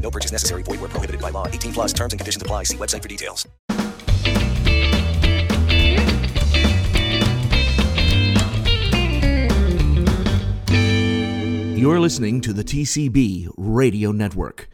No purchase necessary. Void where prohibited by law. 18 plus terms and conditions apply. See website for details. You're listening to the TCB Radio Network.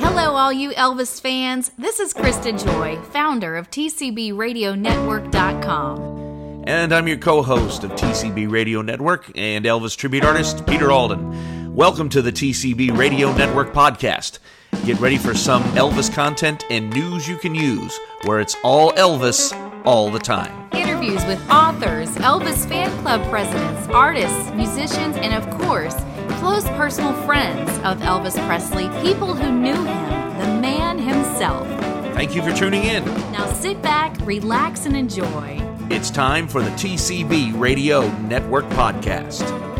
Hello, all you Elvis fans. This is Krista Joy, founder of TCBRadioNetwork.com. And I'm your co host of TCB Radio Network and Elvis tribute artist Peter Alden. Welcome to the TCB Radio Network podcast. Get ready for some Elvis content and news you can use, where it's all Elvis all the time. Interviews with authors, Elvis fan club presidents, artists, musicians, and of course, close personal friends of Elvis Presley, people who knew him, the man himself. Thank you for tuning in. Now sit back, relax, and enjoy. It's time for the TCB Radio Network podcast.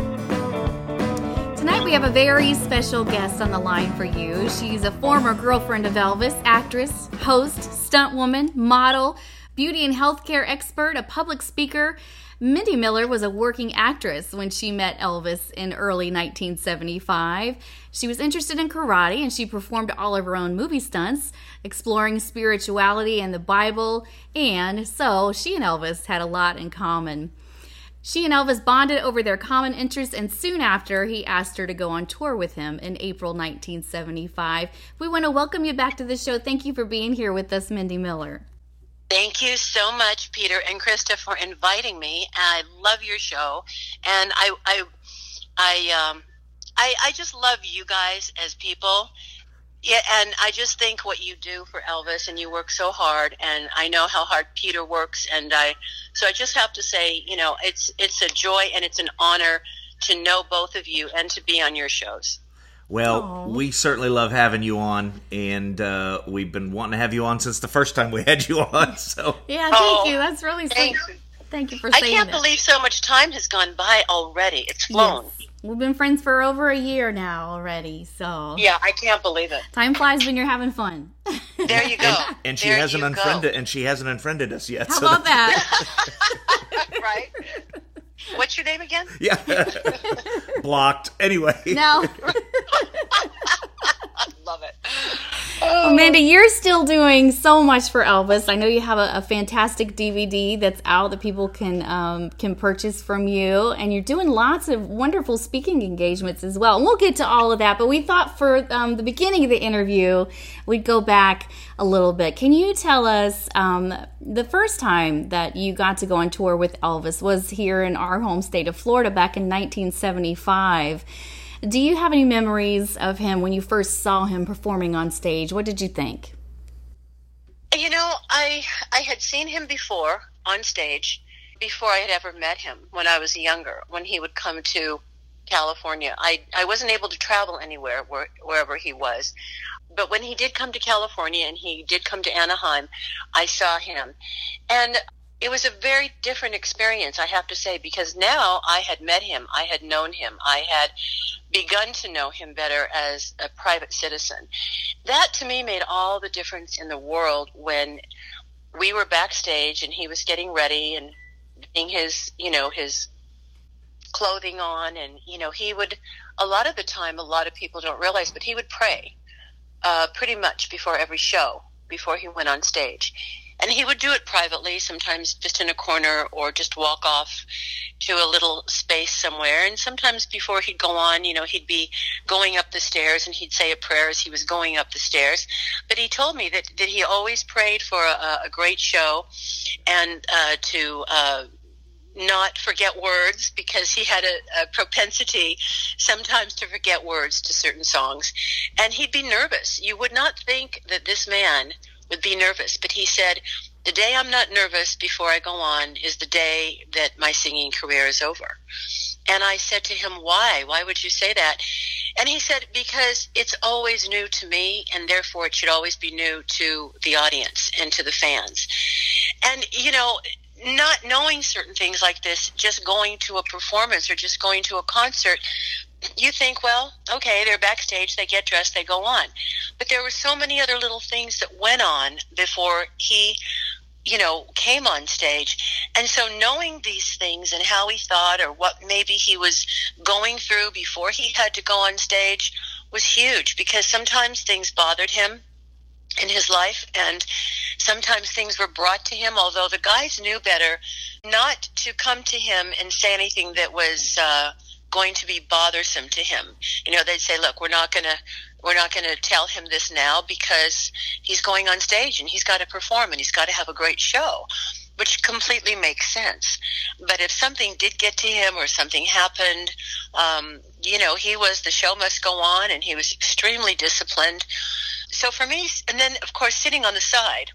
Tonight we have a very special guest on the line for you. She's a former girlfriend of Elvis, actress, host, stunt woman, model, beauty and healthcare expert, a public speaker. Mindi Miller was a working actress when she met Elvis in early 1975. She was interested in karate and she performed all of her own movie stunts, exploring spirituality and the Bible, and so she and Elvis had a lot in common. She and Elvis bonded over their common interests, and soon after, he asked her to go on tour with him in April 1975. We want to welcome you back to the show. Thank you for being here with us, Mindi Miller. Thank you so much, Peter and Krista, for inviting me. I love your show, and I, I, I, um, I, I just love you guys as people. Yeah, and I just think what you do for Elvis, and you work so hard, and I know how hard Peter works, and I, so I just have to say, you know, it's it's a joy and it's an honor to know both of you and to be on your shows. Well, Aw. we certainly love having you on, and uh, we've been wanting to have you on since the first time we had you on. So, Yeah, thank Oh, you. That's really sweet. thank Thank you for I can't that. believe so much time has gone by already. It's flown. Yes. We've been friends for over a year now already, so Yeah, I can't believe it. time flies when you're having fun. There you go. and she There hasn't unfriended, go. and she hasn't unfriended us yet. How so about that? right? What's your name again? Yeah, blocked. Anyway, no. I love it. Amanda, you're still doing so much for Elvis. I know you have a, a fantastic DVD that's out that people can um, can purchase from you, and you're doing lots of wonderful speaking engagements as well. And we'll get to all of that, but we thought for um, the beginning of the interview, we'd go back a little bit. Can you tell us um, the first time that you got to go on tour with Elvis was here in our home state of Florida back in 1975? Do you have any memories of him when you first saw him performing on stage? What did you think? You know, I I had seen him before on stage before I had ever met him when I was younger. When he would come to California, I I wasn't able to travel anywhere where, wherever he was, but when he did come to California and he did come to Anaheim, I saw him, and it was a very different experience, I have to say, because now I had met him, I had known him, I had begun to know him better as a private citizen. That to me made all the difference in the world when we were backstage and he was getting ready and getting his, you know, his clothing on and you know he would a lot of the time a lot of people don't realize but he would pray uh, pretty much before every show before he went on stage and he would do it privately sometimes just in a corner or just walk off to a little space somewhere and sometimes before he'd go on you know he'd be going up the stairs and he'd say a prayer as he was going up the stairs but he told me that, that he always prayed for a, a great show and uh, to uh, not forget words because he had a, a propensity sometimes to forget words to certain songs. And he'd be nervous. You would not think that this man would be nervous, but he said, The day I'm not nervous before I go on is the day that my singing career is over. And I said to him, why? Why would you say that? And he said, because it's always new to me, and therefore it should always be new to the audience and to the fans. And, you know, not knowing certain things like this, just going to a performance or just going to a concert, you think, well, okay, they're backstage, they get dressed, they go on. But there were so many other little things that went on before he you know, came on stage. And so knowing these things and how he thought or what maybe he was going through before he had to go on stage was huge because sometimes things bothered him in his life and sometimes things were brought to him although the guys knew better not to come to him and say anything that was uh, going to be bothersome to him you know they'd say look we're not going to we're not going to tell him this now because he's going on stage and he's got to perform and he's got to have a great show which completely makes sense. But if something did get to him or something happened, um, you know, he was the show must go on, and he was extremely disciplined. So for me, and then of course sitting on the side,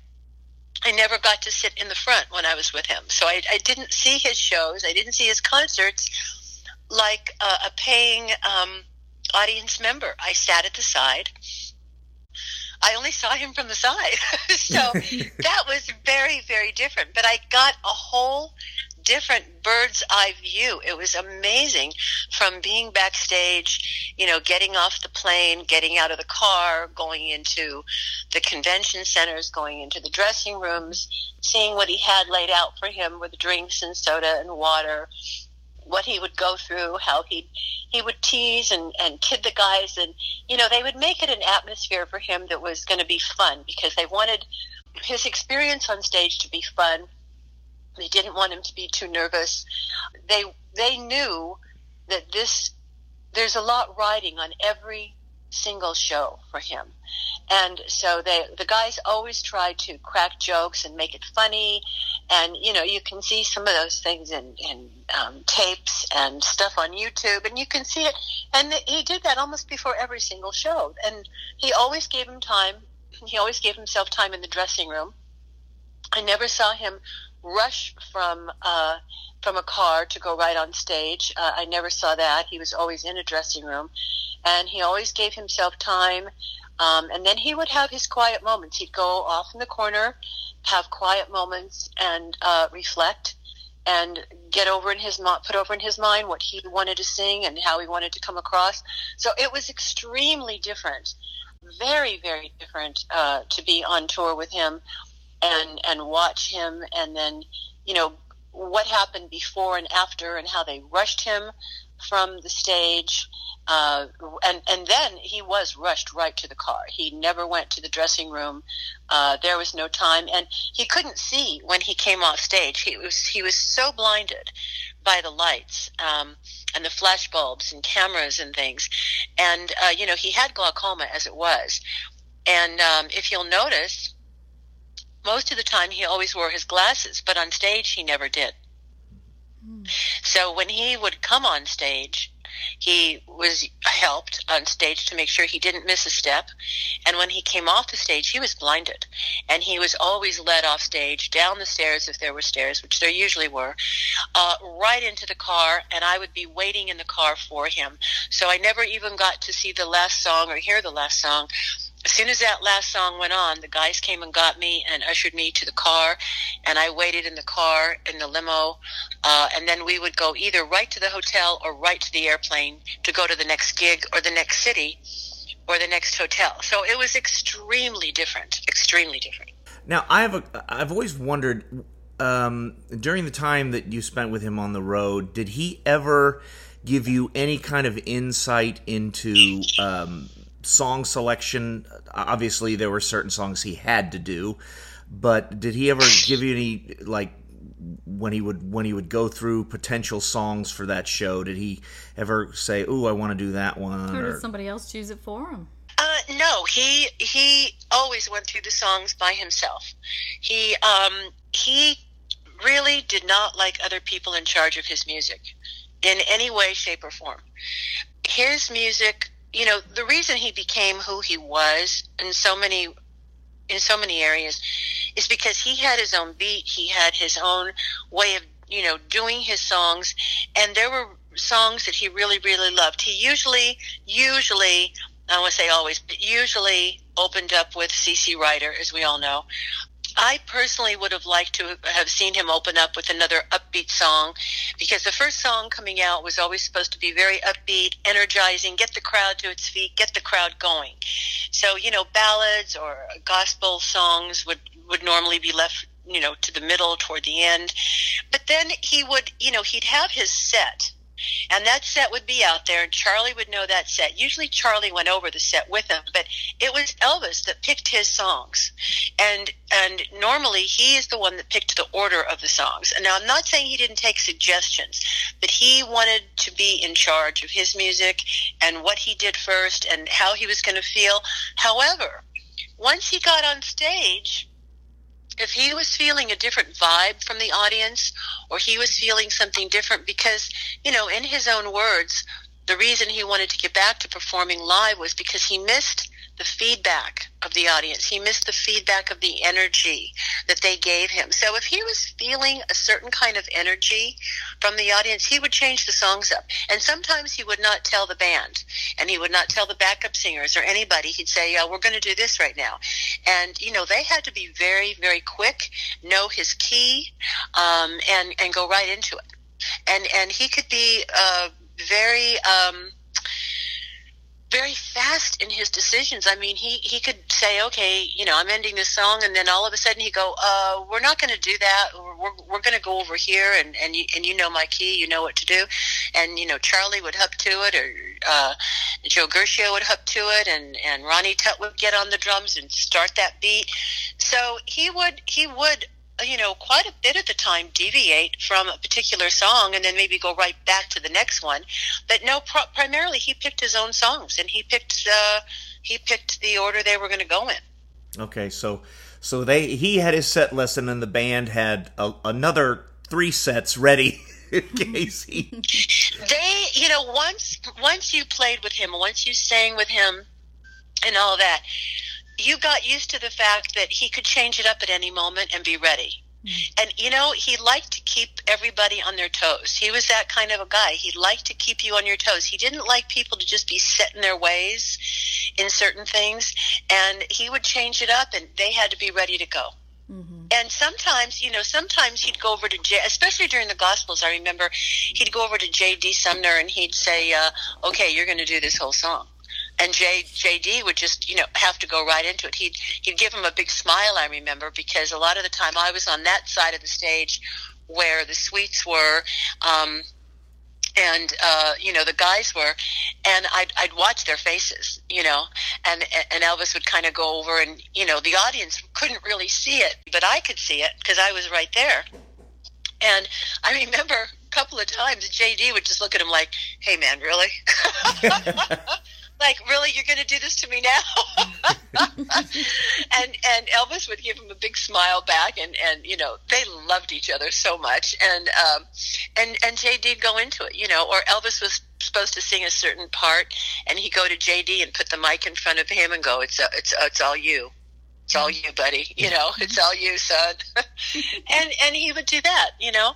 I never got to sit in the front when I was with him. So I, I didn't see his shows, I didn't see his concerts like a paying um, audience member. I sat at the side. I only saw him from the side. so that was very, very different. But I got a whole different bird's eye view. It was amazing from being backstage, you know, getting off the plane, getting out of the car, going into the convention centers, going into the dressing rooms, seeing what he had laid out for him with drinks and soda and water, what he would go through, how he he would tease and, and kid the guys, and you know they would make it an atmosphere for him that was going to be fun because they wanted his experience on stage to be fun. They didn't want him to be too nervous. They they knew that this there's a lot riding on every single show for him. And so they, the guys always try to crack jokes and make it funny. And, you know, you can see some of those things in, in um, tapes and stuff on YouTube, and you can see it. And he did that almost before every single show. And he always gave him time. He always gave himself time in the dressing room. I never saw him rush from uh, from a car to go right on stage. Uh, I never saw that. He was always in a dressing room, and he always gave himself time. Um, and then he would have his quiet moments. He'd go off in the corner, have quiet moments, and uh, reflect, and get over in his put over in his mind what he wanted to sing and how he wanted to come across. So it was extremely different, very very different uh, to be on tour with him, and and watch him, and then you know what happened before and after, and how they rushed him from the stage uh, and and then he was rushed right to the car. He never went to the dressing room. Uh, there was no time, and he couldn't see when he came off stage. He was he was so blinded by the lights um, and the flash bulbs and cameras and things, and uh, you know he had glaucoma as it was. And um, if you'll notice, most of the time he always wore his glasses, but on stage he never did. Mm. So when he would come on stage he was helped on stage to make sure he didn't miss a step. And when he came off the stage, he was blinded. And he was always led off stage, down the stairs if there were stairs, which there usually were, uh, right into the car. And I would be waiting in the car for him. So I never even got to see the last song or hear the last song as soon as that last song went on, the guys came and got me and ushered me to the car, and I waited in the car in the limo, uh, and then we would go either right to the hotel or right to the airplane to go to the next gig or the next city or the next hotel. So it was extremely different, extremely different. Now I have a, I've always wondered um, during the time that you spent with him on the road, did he ever give you any kind of insight into um, song selection? Obviously, there were certain songs he had to do, but did he ever give you any like when he would when he would go through potential songs for that show? Did he ever say, "Ooh, I want to do that one"? Or, or did somebody else choose it for him? Uh, no, he he always went through the songs by himself. He um, he really did not like other people in charge of his music in any way, shape, or form. His music you know, the reason he became who he was in so many in so many areas is because he had his own beat, he had his own way of, you know, doing his songs and there were songs that he really, really loved. He usually, usually, I want to say always, but usually opened up with CC Rider, as we all know. I personally would have liked to have seen him open up with another upbeat song because the first song coming out was always supposed to be very upbeat, energizing, get the crowd to its feet, get the crowd going. So, you know, ballads or gospel songs would, would normally be left you know to the middle toward the end but then he would you know he'd have his set and that set would be out there and charlie would know that set. Usually charlie went over the set with him but it was elvis that picked his songs. And and normally he is the one that picked the order of the songs. And now i'm not saying he didn't take suggestions but he wanted to be in charge of his music and what he did first and how he was going to feel. However once he got on stage if he was feeling a different vibe from the audience or he was feeling something different because, you know, in his own words, the reason he wanted to get back to performing live was because he missed the feedback of the audience. He missed the feedback of the energy that they gave him. So if he was feeling a certain kind of energy from the audience, he would change the songs up. And sometimes he would not tell the band and he would not tell the backup singers or anybody. He'd say, yeah, we're going to do this right now. And, you know, they had to be very, very quick, know his key, um, and, and go right into it. And, and he could be, uh, very, um, very fast in his decisions. I mean, he, he could say, okay, you know, I'm ending this song. And then all of a sudden he'd go, uh, we're not going to do that. We're, we're, we're going to go over here and, and you, and you know my key, you know what to do. And, you know, Charlie would hop to it or, uh, Joe Guercio would hop to it and, and Ronnie Tutt would get on the drums and start that beat. So he would, he would you know, quite a bit of the time deviate from a particular song and then maybe go right back to the next one. But no, pro- primarily he picked his own songs and he picked uh, he picked the order they were going to go in. Okay, so so they he had his set list and then the band had a, another three sets ready in case he. They, you know, once once you played with him, once you sang with him, and all that you got used to the fact that he could change it up at any moment and be ready. Mm. And you know, he liked to keep everybody on their toes. He was that kind of a guy. He liked to keep you on your toes. He didn't like people to just be set in their ways in certain things. And he would change it up, and they had to be ready to go. Mm-hmm. And sometimes, you know, sometimes he'd go over to J, especially during the Gospels. I remember he'd go over to J.D. Sumner and he'd say, uh, "Okay, you're going to do this whole song." And J, JD would just, you know, have to go right into it. He'd, he'd give him a big smile, I remember, because a lot of the time I was on that side of the stage where the suites were, um, and uh, you know the guys were, and I'd, I'd watch their faces, you know, and and Elvis would kind of go over, and you know the audience couldn't really see it, but I could see it because I was right there. And I remember a couple of times JD would just look at him like, "Hey man, really?" like really you're going to do this to me now? And and elvis would give him a big smile back and and you know they loved each other so much. And um and and jd go into it you know or elvis was supposed to sing a certain part and he'd go to jd and put the mic in front of him and go it's uh, it's uh, it's all you it's all you buddy you know it's all you son and and he would do that you know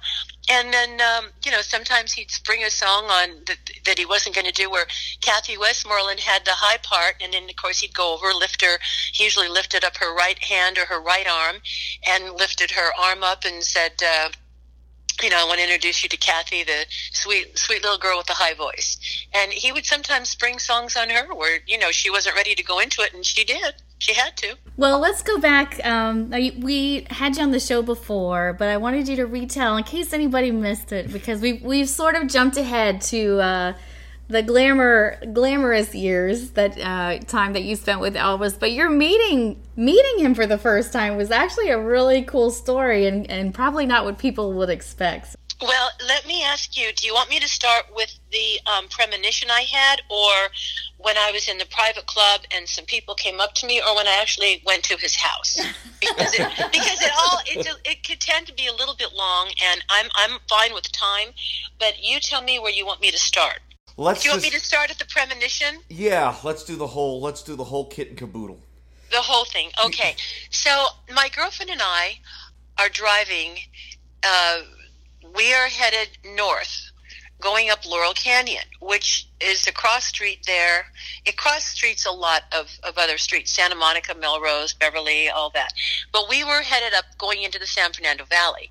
and then um, you know sometimes he'd spring a song on that, that he wasn't going to do where kathy westmoreland had the high part and then of course he'd go over lift her he usually lifted up her right hand or her right arm and lifted her arm up and said uh, you know, I want to introduce you to Kathy, the sweet, sweet little girl with the high voice. And he would sometimes spring songs on her where, you know, she wasn't ready to go into it, and she did. She had to. Well, let's go back. Um, we had you on the show before, but I wanted you to retell in case anybody missed it because we we've sort of jumped ahead to uh, the glamour glamorous years that uh, time that you spent with Elvis. But your meeting meeting him for the first time was actually a really cool story and, and probably not what people would expect. Well, let me ask you: Do you want me to start with the um, premonition I had, or when I was in the private club and some people came up to me, or when I actually went to his house? Because it, because it all it, it could tend to be a little bit long, and I'm I'm fine with time. But you tell me where you want me to start. Let's do you just, want me to start at the premonition? Yeah, let's do the whole. Let's do the whole kit and caboodle. The whole thing. Okay. so my girlfriend and I are driving. Uh, we are headed north going up Laurel Canyon, which is a cross street there. It cross streets a lot of, of other streets, Santa Monica, Melrose, Beverly, all that. But we were headed up going into the San Fernando Valley.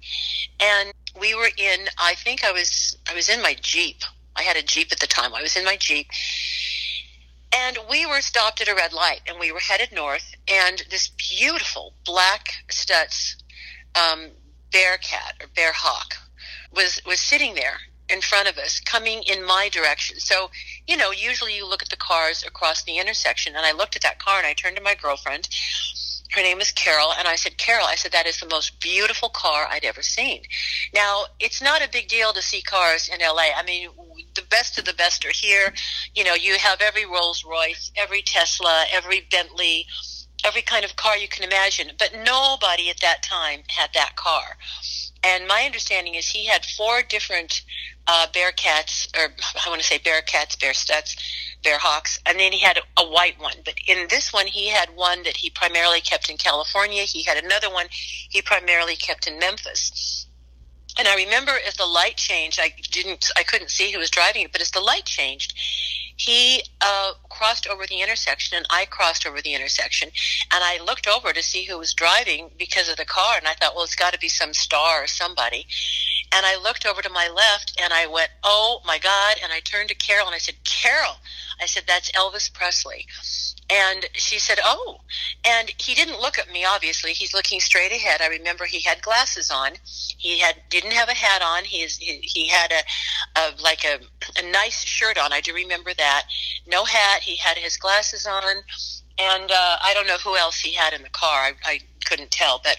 And we were in, I think I was, I was in my Jeep. I had a Jeep at the time. I was in my Jeep. And we were stopped at a red light and we were headed north and this beautiful black Stutz um, bear cat or bear hawk was was sitting there in front of us coming in my direction. So you know usually you look at the cars across the intersection and i looked at that car and i turned to my girlfriend. Her name is carol and i said carol i said that is the most beautiful car i'd ever seen. Now it's not a big deal to see cars in la i mean the best of the best are here. You know you have every rolls royce every tesla every bentley every kind of car you can imagine. But nobody at that time had that car and my understanding is he had four different uh, Bearcats, or I want to say Bearcats, Bear Stutz, Bear Hawks, and then he had a, a white one. But in this one, he had one that he primarily kept in California. He had another one he primarily kept in Memphis. And I remember as the light changed, I didn't, I couldn't see who was driving it, but as the light changed, he uh, crossed over the intersection and I crossed over the intersection. And I looked over to see who was driving because of the car. And I thought, well, it's got to be some star or somebody. And I looked over to my left and I went, oh my God. And I turned to Carol and I said, Carol, I said, that's Elvis Presley. And she said, "Oh." And he didn't look at me. Obviously, he's looking straight ahead. I remember he had glasses on. He had didn't have a hat on. He is, he, he had a, a like a, a nice shirt on. I do remember that. No hat. He had his glasses on, and uh, I don't know who else he had in the car. I, I couldn't tell, but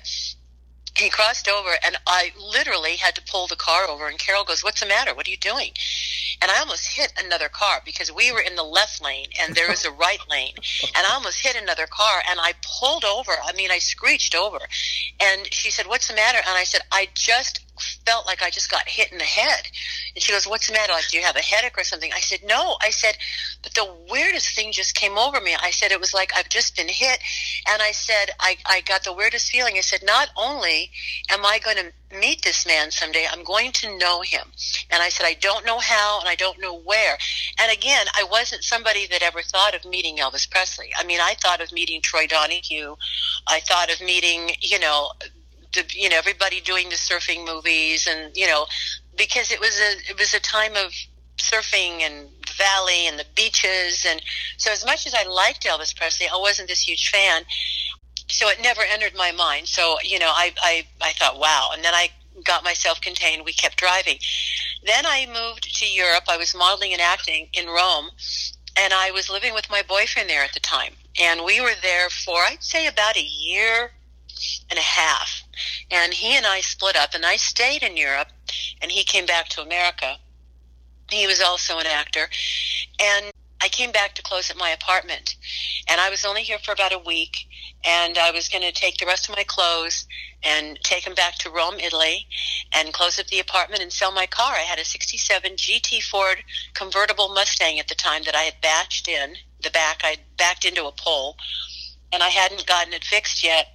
he crossed over and I literally had to pull the car over and Carol goes, What's the matter? What are you doing? And I almost hit another car because we were in the left lane and there was a right lane. And I almost hit another car and I pulled over. I mean, I screeched over. And she said, What's the matter? And I said, I just felt like I just got hit in the head. And she goes, What's the matter? Like, do you have a headache or something? I said, No. I said, But the weirdest thing just came over me. I said, It was like I've just been hit. And I said, I, I got the weirdest feeling. I said, Not only am I going to meet this man someday, I'm going to know him. And I said, I don't know how and I don't know where. And again, I wasn't somebody that ever thought of meeting Elvis Presley. I mean, I thought of meeting Troy Donahue. I thought of meeting, you know, the, you know everybody doing the surfing movies and you know because it was a it was a time of surfing and the valley and the beaches. And so as much as I liked Elvis Presley I wasn't this huge fan. So it never entered my mind. So you know I I, I thought wow. And then I got myself contained. We kept driving. Then I moved to Europe. I was modeling and acting in Rome and I was living with my boyfriend there at the time. And we were there for I'd say about a year and a half. And he and I split up, and I stayed in Europe, and he came back to America. He was also an actor. And I came back to close at my apartment. And I was only here for about a week, and I was going to take the rest of my clothes and take them back to Rome, Italy, and close up the apartment and sell my car. I had a 67 GT Ford convertible Mustang at the time that I had batched in the back. I'd backed into a pole, and I hadn't gotten it fixed yet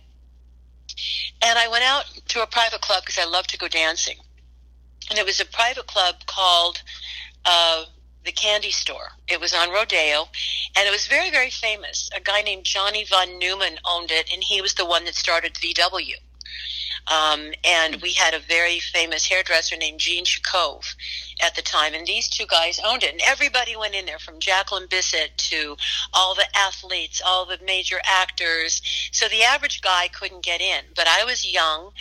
and I went out to a private club because I love to go dancing. And it was a private club called uh, the Candy Store. It was on Rodeo, and it was very, very famous. A guy named Johnny Von Neumann owned it, and he was the one that started VW. Um, and we had a very famous hairdresser named Gene Shacove at the time, and these two guys owned it. And everybody went in there, from Jacqueline Bisset to all the athletes, all the major actors. So the average guy couldn't get in. But I was young,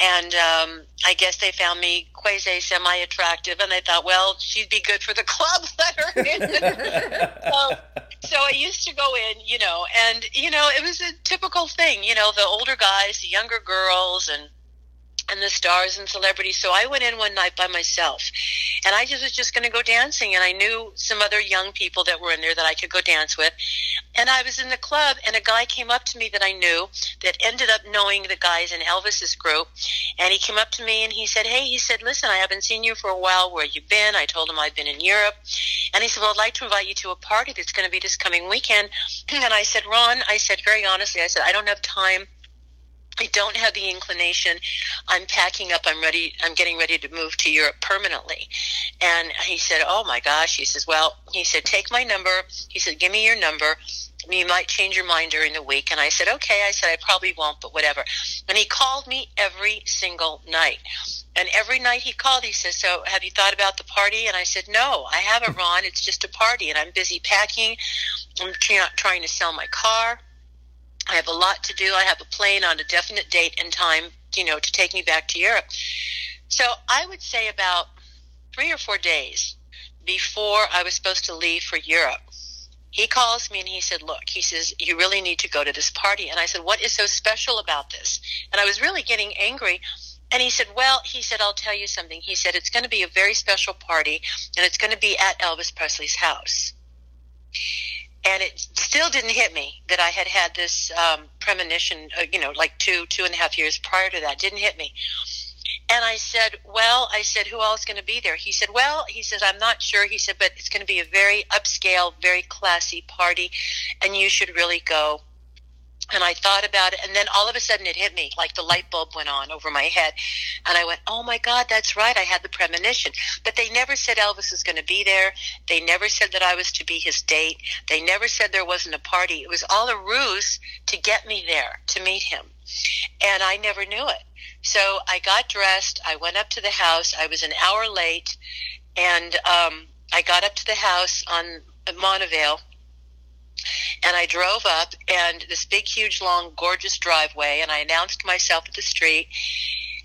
and um, I guess they found me quasi semi attractive, and they thought, well, she'd be good for the club. Let her in. so, so I used to go in, you know, and you know, it was a typical thing, you know, the older guys, the younger girls, and and the stars and celebrities. So I went in one night by myself, and I just was just going to go dancing. And I knew some other young people that were in there that I could go dance with. And I was in the club, and a guy came up to me that I knew that ended up knowing the guys in Elvis's group. And he came up to me and he said, "Hey," he said, "Listen, I haven't seen you for a while. Where you been?" I told him I'd been in Europe, and he said, "Well, I'd like to invite you to a party that's going to be this coming weekend." And I said, "Ron," I said very honestly, I said, "I don't have time." I don't have the inclination. I'm packing up. I'm ready. I'm getting ready to move to Europe permanently. And he said, Oh my gosh. He says, Well, he said, Take my number. He said, Give me your number. You might change your mind during the week. And I said, Okay. I said, I probably won't, but whatever. And he called me every single night. And every night he called, he says, So have you thought about the party? And I said, No, I haven't, Ron. It's just a party. And I'm busy packing. I'm trying to sell my car. I have a lot to do. I have a plane on a definite date and time, you know, to take me back to Europe. So I would say about three or four days before I was supposed to leave for Europe, he calls me and he said, Look, he says, you really need to go to this party. And I said, What is so special about this? And I was really getting angry. And he said, Well, he said, I'll tell you something. He said, It's going to be a very special party and it's going to be at Elvis Presley's house. And it still didn't hit me that I had had this um, premonition, uh, you know, like two, two and a half years prior to that. Didn't hit me. And I said, well, I said, who else is going to be there? He said, well, he said, I'm not sure. He said, but it's going to be a very upscale, very classy party, and you should really go. And I thought about it, and then all of a sudden it hit me like the light bulb went on over my head. And I went, Oh my God, that's right. I had the premonition. But they never said Elvis was going to be there. They never said that I was to be his date. They never said there wasn't a party. It was all a ruse to get me there to meet him. And I never knew it. So I got dressed. I went up to the house. I was an hour late. And um, I got up to the house on Monovale and I drove up and this big, huge, long, gorgeous driveway, and I announced myself at the street,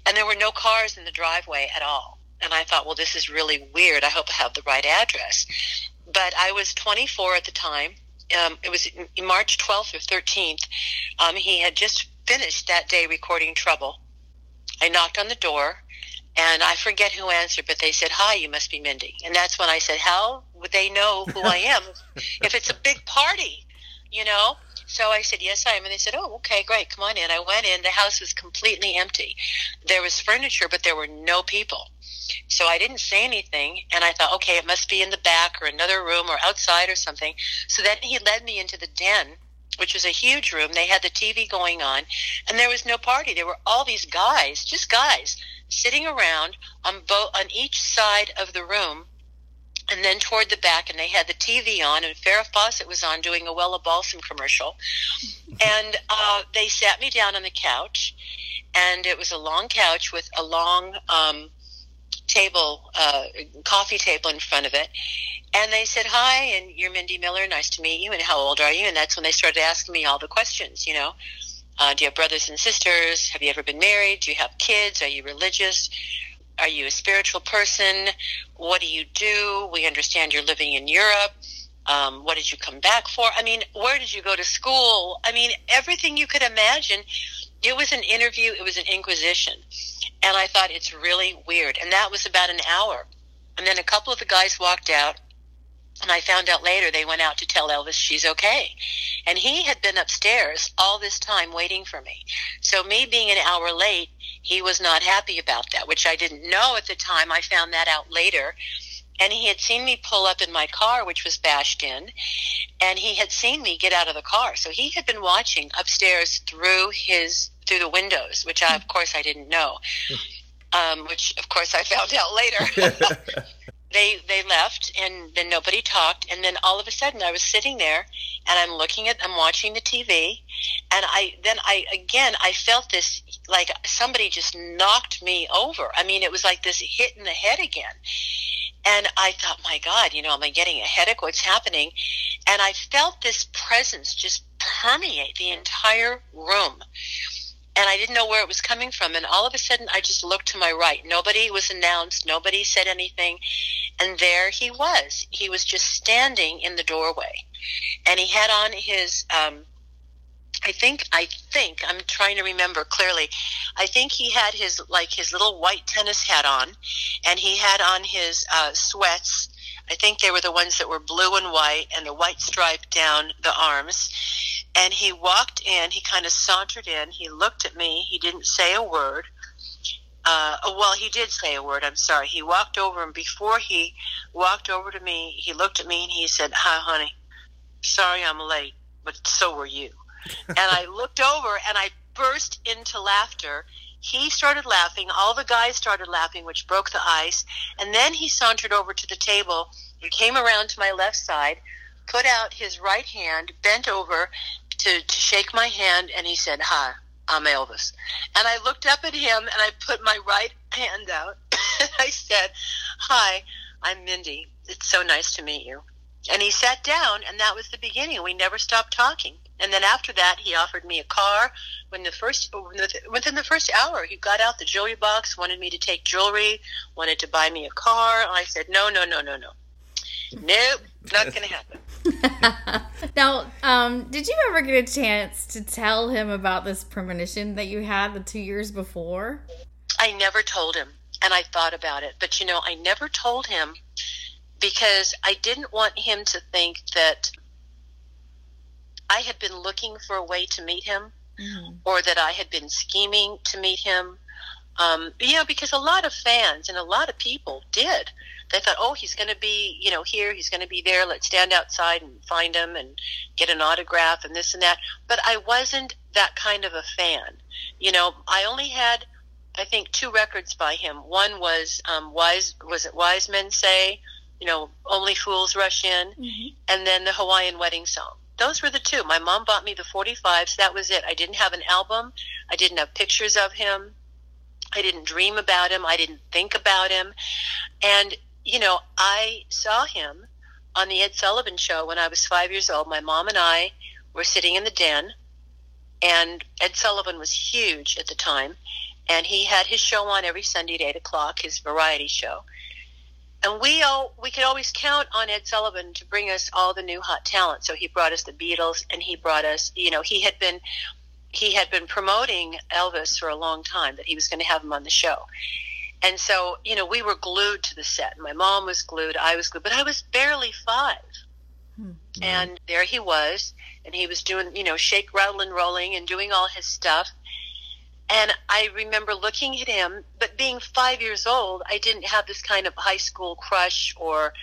and there were no cars in the driveway at all. And I thought, well, this is really weird. I hope I have the right address. But I was 24 at the time. Um, it was March 12th or 13th. Um, he had just finished that day recording Trouble. I knocked on the door, and I forget who answered, but they said, Hi, you must be Mindi. And that's when I said, How would they know who I am if it's a big party, you know? So I said, Yes, I am. And they said, Oh, okay, great. Come on in. I went in. The house was completely empty. There was furniture, but there were no people. So I didn't say anything. And I thought, okay, it must be in the back or another room or outside or something. So then he led me into the den which was a huge room. They had the TV going on, and there was no party. There were all these guys, just guys, sitting around on both on each side of the room and then toward the back and they had the TV on and Farrah Fawcett was on doing a Wella Balsam commercial and uh, they sat me down on the couch and it was a long couch with a long um, table uh, coffee table in front of it and they said hi and you're Mindi Miller nice to meet you and how old are you and that's when they started asking me all the questions you know uh, do you have brothers and sisters? Have you ever been married? Do you have kids? Are you religious? Are you a spiritual person? What do you do? We understand you're living in Europe. Um, what did you come back for? I mean, where did you go to school? I mean, everything you could imagine. It was an interview. It was an inquisition. And I thought it's really weird. And that was about an hour. And then a couple of the guys walked out and I found out later they went out to tell Elvis she's okay. And he had been upstairs all this time waiting for me. So me being an hour late, he was not happy about that, which I didn't know at the time. I found that out later. And he had seen me pull up in my car, which was bashed in, and he had seen me get out of the car. So he had been watching upstairs through his through the windows, which I, of course I didn't know. Um, which of course I found out later. they they left and then nobody talked and then all of a sudden I was sitting there and I'm looking at I'm watching the TV and I then I again I felt this like somebody just knocked me over. I mean it was like this hit in the head again. And I thought, my God, you know, am I getting a headache? What's happening? And I felt this presence just permeate the entire room and I didn't know where it was coming from. And all of a sudden, I just looked to my right. Nobody was announced. Nobody said anything. And there he was. He was just standing in the doorway. And he had on his, um, I think, I think, I'm trying to remember clearly. I think he had his, like, his little white tennis hat on. And he had on his uh, sweats. I think they were the ones that were blue and white and the white stripe down the arms and he walked in, he kind of sauntered in, he looked at me, he didn't say a word. Uh, oh, well, he did say a word, I'm sorry. He walked over, and before he walked over to me, he looked at me and he said, Hi, honey. Sorry I'm late, but so were you. And I looked over and I burst into laughter. He started laughing. All the guys started laughing, which broke the ice. And then he sauntered over to the table and came around to my left side, put out his right hand, bent over to, to shake my hand, and he said, Hi, I'm Elvis. And I looked up at him and I put my right hand out. and I said, Hi, I'm Mindi. It's so nice to meet you. And he sat down, and that was the beginning. We never stopped talking. And then after that, he offered me a car. When the first within the first hour, he got out the jewelry box, wanted me to take jewelry, wanted to buy me a car. I said, no, no, no, no, no, nope, not going to happen. now, um, did you ever get a chance to tell him about this premonition that you had the two years before? I never told him, and I thought about it, but you know, I never told him because I didn't want him to think that I had been looking for a way to meet him mm-hmm. or that I had been scheming to meet him. Um, you know, because a lot of fans and a lot of people did. They thought, oh, he's going to be, you know, here, he's going to be there. Let's stand outside and find him and get an autograph and this and that. But I wasn't that kind of a fan. You know, I only had, I think, two records by him. One was um, Wise, was it Wise Men Say? you know, Only Fools Rush In, mm-hmm. and then the Hawaiian Wedding Song. Those were the two. My mom bought me the 45s. That was it. I didn't have an album. I didn't have pictures of him. I didn't dream about him. I didn't think about him. And, you know, I saw him on the Ed Sullivan show when I was five years old. My mom and I were sitting in the den, and Ed Sullivan was huge at the time. And he had his show on every Sunday at 8 o'clock, his variety show and we all we could always count on Ed Sullivan to bring us all the new hot talent. So he brought us the Beatles, and he brought us, you know, he had been he had been promoting Elvis for a long time that he was going to have him on the show. And so, you know, we were glued to the set. My mom was glued, I was glued, but I was barely 5 hmm. And there he was, and he was doing, you know, shake, rattle, and rolling, and doing all his stuff. And I remember looking at him, but being five years old, I didn't have this kind of high school crush or,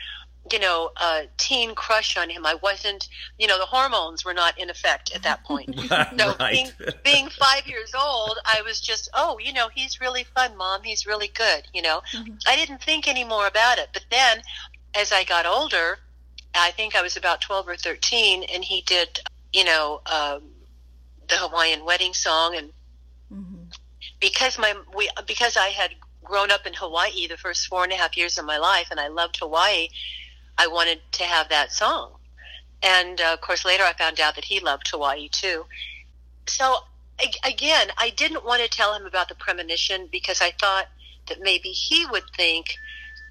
you know, a teen crush on him. I wasn't, you know, the hormones were not in effect at that point. so right. being, being five years old, I was just, oh, you know, he's really fun, mom. He's really good. You know, mm-hmm. I didn't think any more about it. But then as I got older, I think I was about 12 or 13, and he did, you know, um, the Hawaiian wedding song and because my we because I had grown up in Hawaii the first four and a half years of my life, and I loved Hawaii. I wanted to have that song, and uh, of course later I found out that he loved Hawaii too. So again, I didn't want to tell him about the premonition because I thought that maybe he would think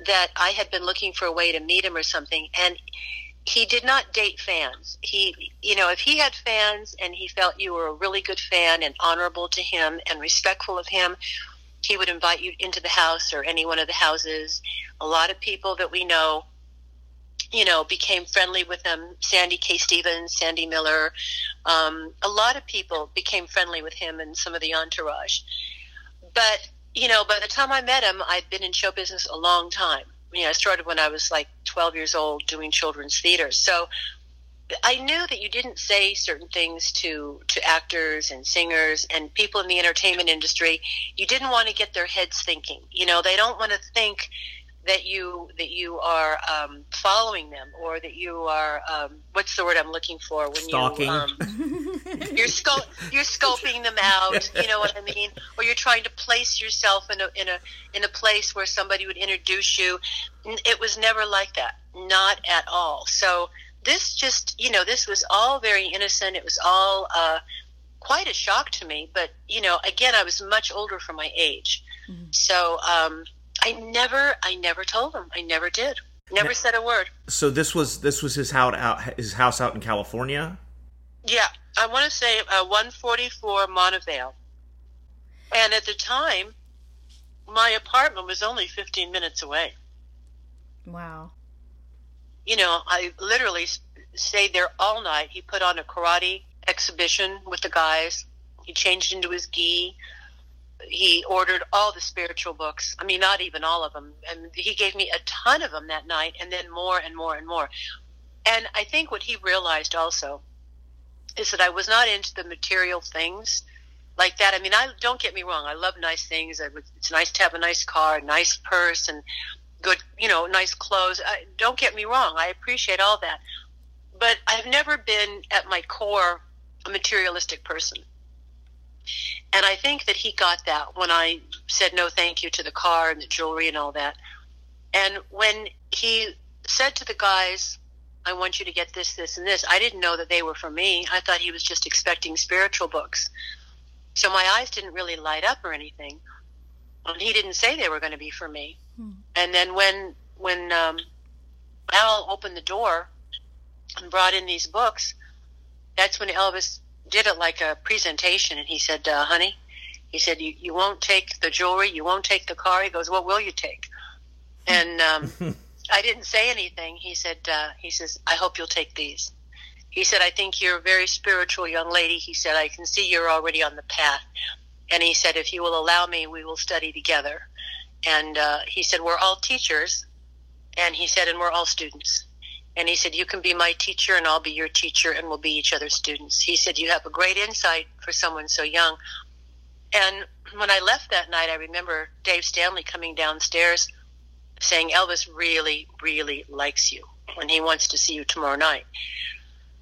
that I had been looking for a way to meet him or something, and he did not date fans. He, you know, if he had fans and he felt you were a really good fan and honorable to him and respectful of him, he would invite you into the house or any one of the houses. A lot of people that we know, you know, became friendly with him. Sandy K. Stevens, Sandy Miller, um, a lot of people became friendly with him and some of the entourage. But you know, by the time I met him, I'd been in show business a long time you know, I started when I was like 12 years old doing children's theater. So I knew that you didn't say certain things to to actors and singers and people in the entertainment industry. You didn't want to get their heads thinking. You know, they don't want to think that you that you are um, following them or that you are um, what's the word I'm looking for when Stalking. you um, you're sco- you're scoping them out. You know what I mean? Or you're trying to place yourself in a in a in a place where somebody would introduce you. It was never like that, not at all. So this just you know this was all very innocent. It was all. Uh, quite a shock to me but you know again i was much older for my age mm-hmm. so um, I never, I never told him. I never did. Never said a word. So this was this was his house out his house out in California. Yeah, I want to say uh, 144 Monovale. And at the time, my apartment was only 15 minutes away. Wow. You know, I literally stayed there all night. He put on a karate exhibition with the guys. He changed into his gi he ordered all the spiritual books. I mean, not even all of them. And he gave me a ton of them that night, and then more and more and more. And I think what he realized also is that I was not into the material things like that. I mean, I don't get me wrong. I love nice things. It's nice to have a nice car, a nice purse, and good, you know, nice clothes. I, don't get me wrong. I appreciate all that, but I've never been at my core a materialistic person. And I think that he got that when I said no thank you to the car and the jewelry and all that. And when he said to the guys, I want you to get this, this, and this, I didn't know that they were for me. I thought he was just expecting spiritual books. So my eyes didn't really light up or anything. And he didn't say they were going to be for me. Hmm. And then when when um, Al opened the door and brought in these books, that's when Elvis did it like a presentation. And he said, uh, "Honey," he said, "you you won't take the jewelry, you won't take the car." He goes, "What will you take?" And um, I didn't say anything. He said, uh, "He says, I hope you'll take these." He said, I think you're a very spiritual young lady. He said, I can see you're already on the path. And he said, if you will allow me, we will study together. And uh, he said, we're all teachers. And he said, and we're all students. And he said, you can be my teacher and I'll be your teacher and we'll be each other's students. He said, you have a great insight for someone so young. And when I left that night, I remember Dave Stanley coming downstairs saying, Elvis really, really likes you and he wants to see you tomorrow night.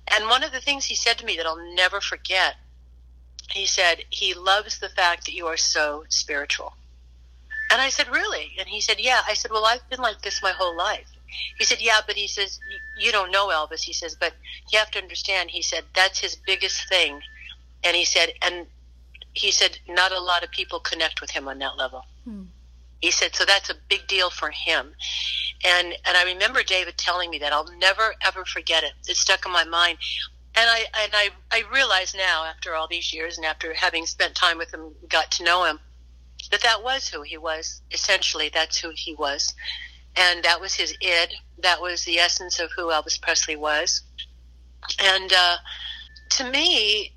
And one of the things he said to me that I'll never forget, he said, he loves the fact that you are so spiritual. And I said, really? And he said, yeah. I said, well, I've been like this my whole life. He said, yeah, but he says, you don't know Elvis. He says, but you have to understand, he said, that's his biggest thing. And he said, and he said, not a lot of people connect with him on that level. Hmm. He said, so that's a big deal for him. And, and I remember David telling me that. I'll never, ever forget it. It stuck in my mind. And I, and I, I realize now, after all these years and after having spent time with him, got to know him, that that was who he was. Essentially, that's who he was. And that was his id. That was the essence of who Elvis Presley was. And uh, to me,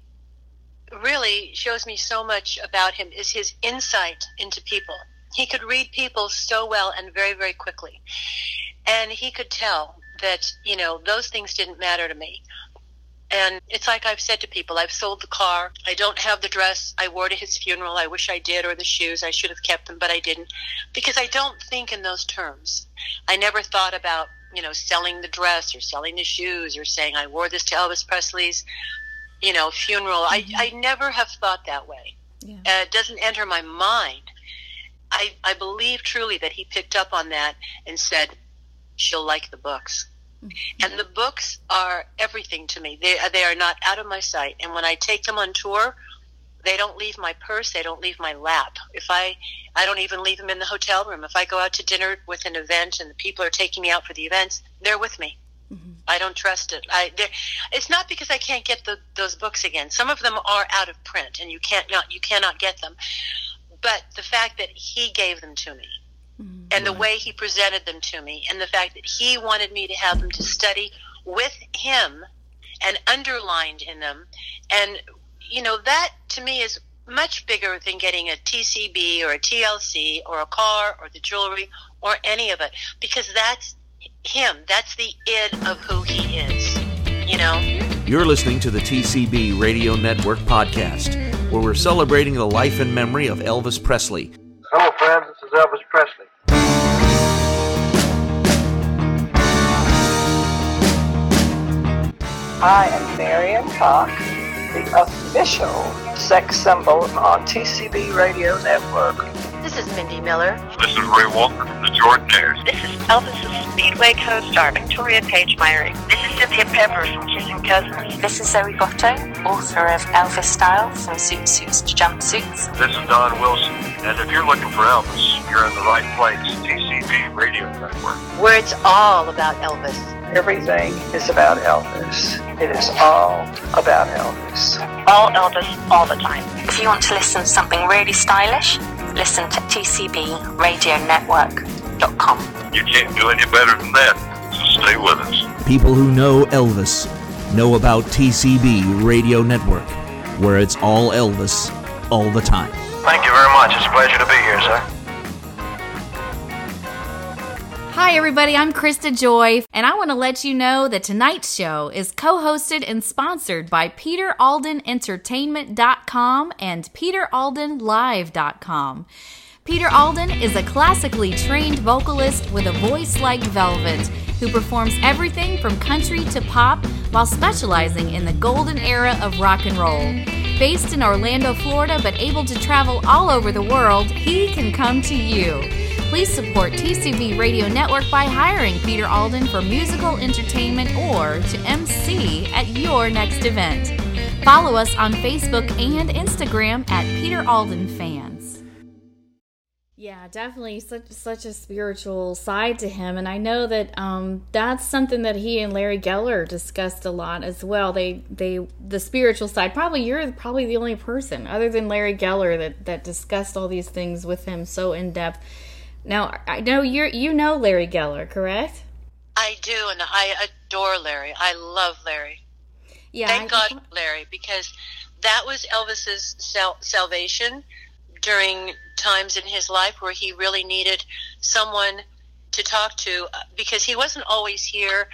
really shows me so much about him is his insight into people he could read people so well and very, very quickly. And he could tell that, you know, those things didn't matter to me. And it's like I've said to people, I've sold the car. I don't have the dress I wore to his funeral. I wish I did, or the shoes. I should have kept them, but I didn't. Because I don't think in those terms. I never thought about, you know, selling the dress or selling the shoes or saying I wore this to Elvis Presley's, you know, funeral. Mm-hmm. I, I never have thought that way. Yeah. Uh, it doesn't enter my mind. I, I believe truly that he picked up on that and said, she'll like the books. Mm-hmm. And the books are everything to me. They, they are not out of my sight. And when I take them on tour, they don't leave my purse. They don't leave my lap. If I, I don't even leave them in the hotel room. If I go out to dinner with an event and the people are taking me out for the events, they're with me. Mm-hmm. I don't trust it. I, it's not because I can't get the, those books again. Some of them are out of print, and you can't not you cannot get them but the fact that he gave them to me mm-hmm. and the way he presented them to me and the fact that he wanted me to have them to study with him and underlined in them and you know that to me is much bigger than getting a TCB or a TLC or a car or the jewelry or any of it because that's him that's the id of who he is you know you're listening to the TCB Radio Network podcast where we're celebrating the life and memory of Elvis Presley. Hello, friends. This is Elvis Presley. I am Marion Cox, the official sex symbol on TCB Radio Network. This is Mindi Miller. This is Ray Walker from the Jordanaires. This is Elvis's Speedway co-star Victoria Paige Meyerink. This is Cynthia Peppers from Kissing Cousins. This is Zoey Goto, author of Elvis Style from Zoot Suits to Jumpsuits. This is Don Wilson, and if you're looking for Elvis, you're in the right place. TCB Radio Network. Where it's all about Elvis. Everything is about Elvis. It is all about Elvis. All Elvis, all the time. If you want to listen to something really stylish, listen to tcbradionetwork.com. You can't do any better than that, so stay with us. People who know Elvis know about TCB Radio Network, where it's all Elvis all the time. Thank you very much. It's a pleasure to be here, sir. Hi, everybody. I'm Krista Joy, and I want to let you know that tonight's show is co hosted and sponsored by PeterAldenEntertainment.com and PeterAldenLive.com. Peter Alden is a classically trained vocalist with a voice like velvet who performs everything from country to pop while specializing in the golden era of rock and roll. Based in Orlando, Florida, but able to travel all over the world, he can come to you. Please support TCB Radio Network by hiring Peter Alden for musical entertainment or to MC at your next event. Follow us on Facebook and Instagram at Peter Alden Fans. Yeah, definitely such such a spiritual side to him, and I know that um, that's something that he and Larry Geller discussed a lot as well. They they the spiritual side. Probably you're probably the only person other than Larry Geller that that discussed all these things with him so in depth. Now, I know you you know Larry Geller, correct? I do, and I adore Larry. I love Larry. Yeah, thank I, God, Larry, because that was Elvis's sal- salvation during times in his life where he really needed someone to talk to, uh, because he wasn't always here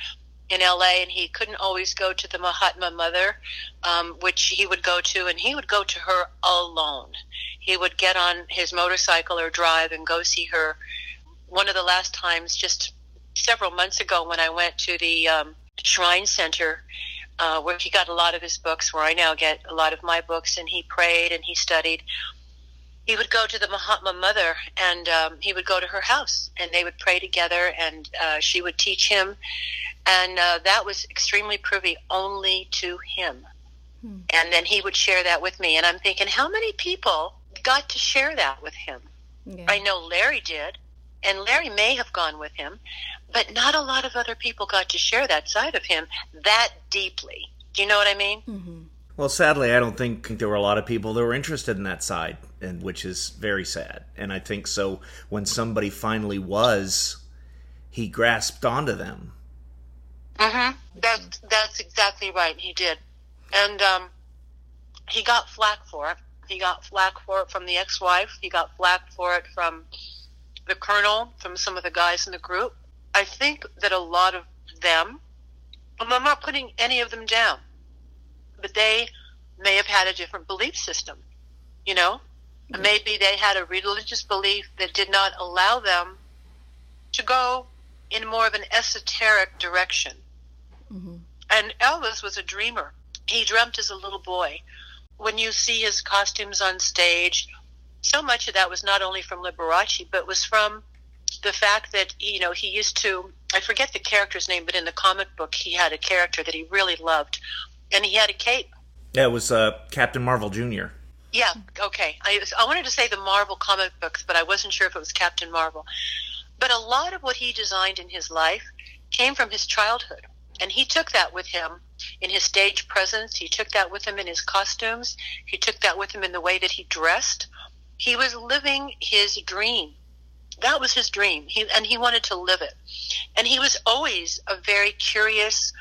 in LA, and he couldn't always go to the Mahatma Mother, um, which he would go to, and he would go to her alone. He would get on his motorcycle or drive and go see her. One of the last times, just several months ago, when I went to the um, Shrine Center, uh, where he got a lot of his books, where I now get a lot of my books, and he prayed and he studied he would go to the Mahatma Mother and um, he would go to her house and they would pray together and uh, she would teach him. And uh, that was extremely privy only to him. Hmm. And then he would share that with me. And I'm thinking, how many people got to share that with him? Yeah. I know Larry did. And Larry may have gone with him, but not a lot of other people got to share that side of him that deeply. Do you know what I mean? Mm-hmm. Well, sadly, I don't think there were a lot of people that were interested in that side, and which is very sad. And I think so when somebody finally was, he grasped onto them. Mm-hmm. That's that's exactly right. He did, and um, he got flack for it. He got flack for it from the ex-wife. He got flack for it from the colonel, from some of the guys in the group. I think that a lot of them, I'm not putting any of them down but they may have had a different belief system. You know. Maybe they had a religious belief that did not allow them to go in more of an esoteric direction. Mm-hmm. And Elvis was a dreamer. He dreamt as a little boy. When you see his costumes on stage, so much of that was not only from Liberace, but was from the fact that you know he used to I forget the character's name, but in the comic book he had a character that he really loved and he had a cape. Yeah, it was uh, Captain Marvel Jr. Yeah, okay. I, I wanted to say the Marvel comic books, but I wasn't sure if it was Captain Marvel. But a lot of what he designed in his life came from his childhood. And he took that with him in his stage presence. He took that with him in his costumes. He took that with him in the way that he dressed. He was living his dream. That was his dream. He, and he wanted to live it. And he was always a very curious,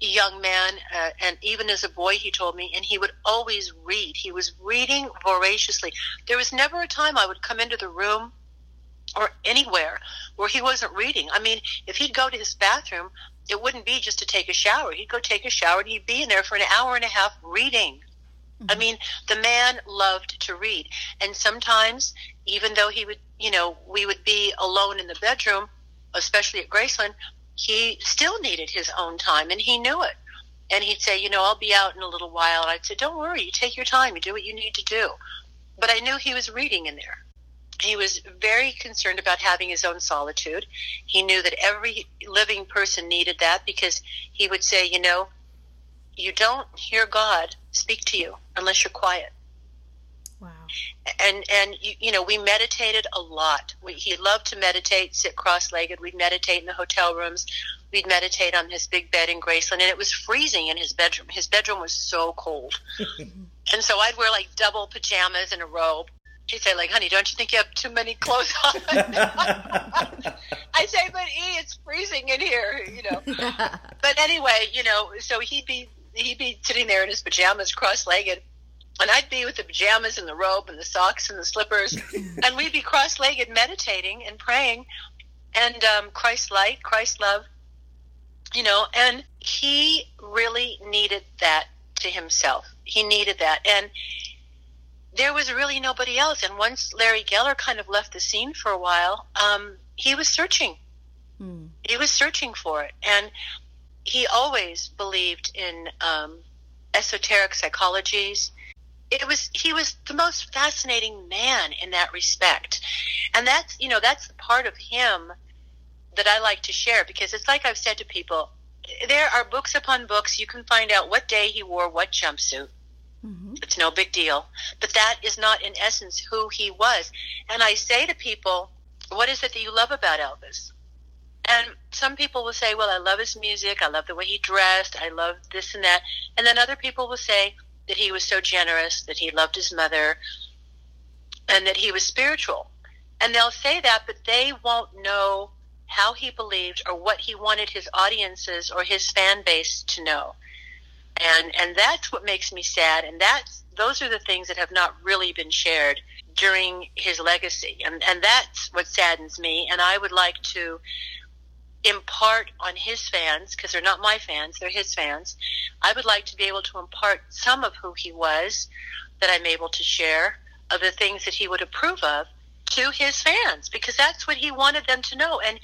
young man, uh, and even as a boy, he told me, and he would always read. He was reading voraciously. There was never a time I would come into the room or anywhere where he wasn't reading. I mean, if he'd go to his bathroom, it wouldn't be just to take a shower. He'd go take a shower and he'd be in there for an hour and a half reading. Mm-hmm. I mean, the man loved to read. And sometimes, even though he would, you know, we would be alone in the bedroom, especially at Graceland, he still needed his own time and he knew it. And he'd say, you know, I'll be out in a little while. And I'd say, don't worry, you take your time, you do what you need to do. But I knew he was reading in there. He was very concerned about having his own solitude. He knew that every living person needed that because he would say, you know, you don't hear God speak to you unless you're quiet. And and you, you know we meditated a lot. We, he loved to meditate, sit cross-legged. We'd meditate in the hotel rooms. We'd meditate on his big bed in Graceland, and it was freezing in his bedroom. His bedroom was so cold, and so I'd wear like double pajamas and a robe. He'd say, like, honey, don't you think you have too many clothes on? I say, but E, it's freezing in here, you know. but anyway, you know, so he'd be he'd be sitting there in his pajamas, cross-legged and I'd be with the pajamas and the robe and the socks and the slippers, and we'd be cross-legged meditating and praying. and um, Christ light, Christ love, you know, and he really needed that to himself. He needed that. And there was really nobody else. And once Larry Geller kind of left the scene for a while, um, he was searching. Hmm. He was searching for it. And he always believed in um, esoteric psychologies. It was he was the most fascinating man in that respect, and that's you know that's the part of him that I like to share because it's like I've said to people, there are books upon books. You can find out what day he wore what jumpsuit. Mm-hmm. It's no big deal, but that is not in essence who he was. And I say to people, what is it that you love about Elvis? And some people will say, well, I love his music. I love the way he dressed. I love this and that. And then other people will say that he was so generous, that he loved his mother, and that he was spiritual. And they'll say that, but they won't know how he believed or what he wanted his audiences or his fan base to know. And and that's what makes me sad and that's those are the things that have not really been shared during his legacy. And and that's what saddens me and I would like to impart on his fans, because they're not my fans, they're his fans. I would like to be able to impart some of who he was that I'm able to share, of the things that he would approve of to his fans, because that's what he wanted them to know. And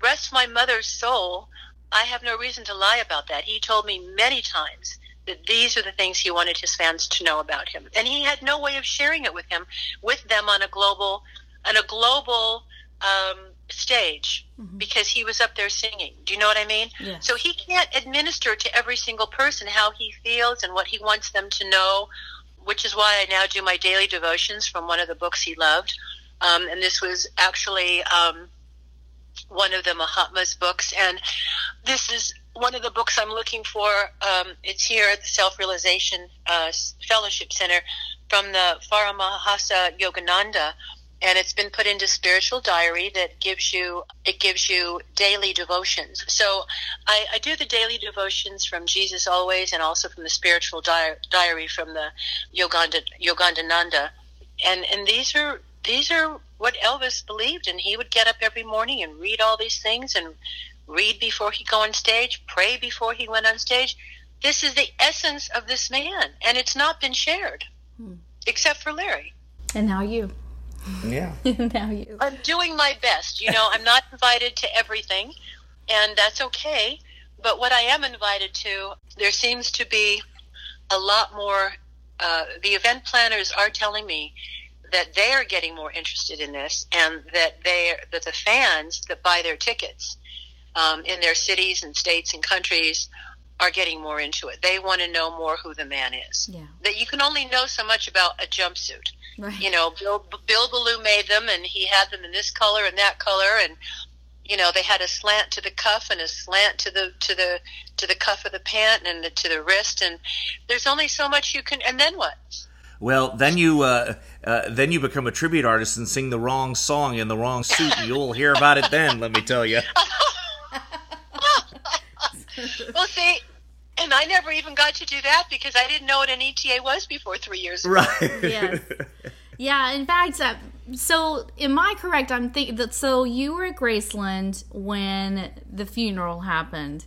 rest my mother's soul, I have no reason to lie about that. He told me many times that these are the things he wanted his fans to know about him. And he had no way of sharing it with him, with them on a global, on a global um, stage mm-hmm. because he was up there singing. Do you know what I mean? So he can't administer to every single person how he feels and what he wants them to know, which is why I now do my daily devotions from one of the books he loved. Um, and this was actually um, one of the Mahatma's books. And this is one of the books I'm looking for. Um, it's here at the Self Realization uh, Fellowship Center from the Paramahansa Yogananda and it's been put into spiritual diary that gives you it gives you daily devotions. So i, I do the daily devotions from jesus always and also from the spiritual di- diary from the yoganda yogandananda and and these are these are what elvis believed and he would get up every morning and read all these things and read before he go on stage pray before he went on stage. This is the essence of this man and it's not been shared hmm. except for larry. And now you yeah. now you. I'm doing my best. You know, I'm not invited to everything, and that's okay. But what I am invited to, there seems to be a lot more. Uh, the event planners are telling me that they are getting more interested in this, and that they that the fans that buy their tickets um, in their cities and states and countries are getting more into it. They want to know more who the man is. Yeah. That you can only know so much about a jumpsuit. Right. You know, Bill Bill Belew made them, and he had them in this color and that color, and you know they had a slant to the cuff and a slant to the to the to the cuff of the pant and the, to the wrist, and there's only so much you can. And then what? Well, then you uh, uh, then you become a tribute artist and sing the wrong song in the wrong suit, and you'll hear about it then. Let me tell you. well, see, and I never even got to do that because I didn't know what an ETA was before three years ago. Right. yes. Yeah. In fact, uh, so am I correct? I'm thinking that. So you were at Graceland when the funeral happened,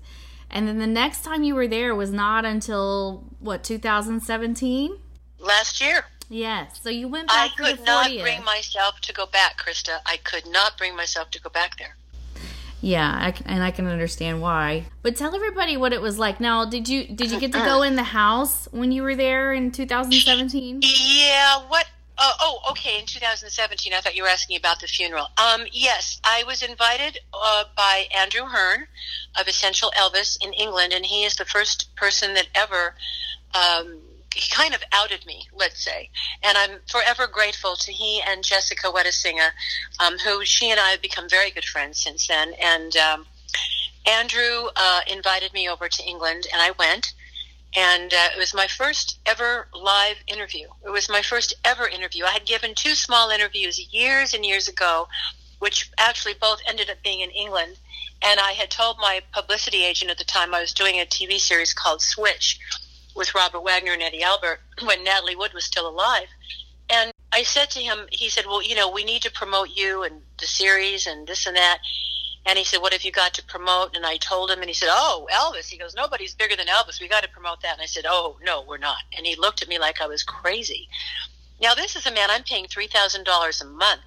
and then the next time you were there was not until what 2017. Last year. Yes. So you went back. I could not bring myself to go back, Krista. I could not bring myself to go back there. Yeah, I can, and I can understand why. But tell everybody what it was like. Now, did you did you get to go in the house when you were there in 2017? Yeah. What? Uh, oh, okay. In 2017, I thought you were asking about the funeral. Um, yes, I was invited uh, by Andrew Hearn of Essential Elvis in England, and he is the first person that ever um, he kind of outed me, let's say. And I'm forever grateful to he and Jessica Wettesinger, um, who she and I have become very good friends since then. And um, Andrew uh, invited me over to England, and I went. And uh, it was my first ever live interview. It was my first ever interview. I had given two small interviews years and years ago, which actually both ended up being in England. And I had told my publicity agent at the time I was doing a TV series called Switch, with Robert Wagner and Eddie Albert when Natalie Wood was still alive. And I said to him, he said, well, you know, we need to promote you and the series and this and that. And he said, What have you got to promote? And I told him, and he said, Oh, Elvis. He goes, Nobody's bigger than Elvis. We got to promote that. And I said, Oh, no, we're not. And he looked at me like I was crazy. Now, this is a man I'm paying $3,000 a month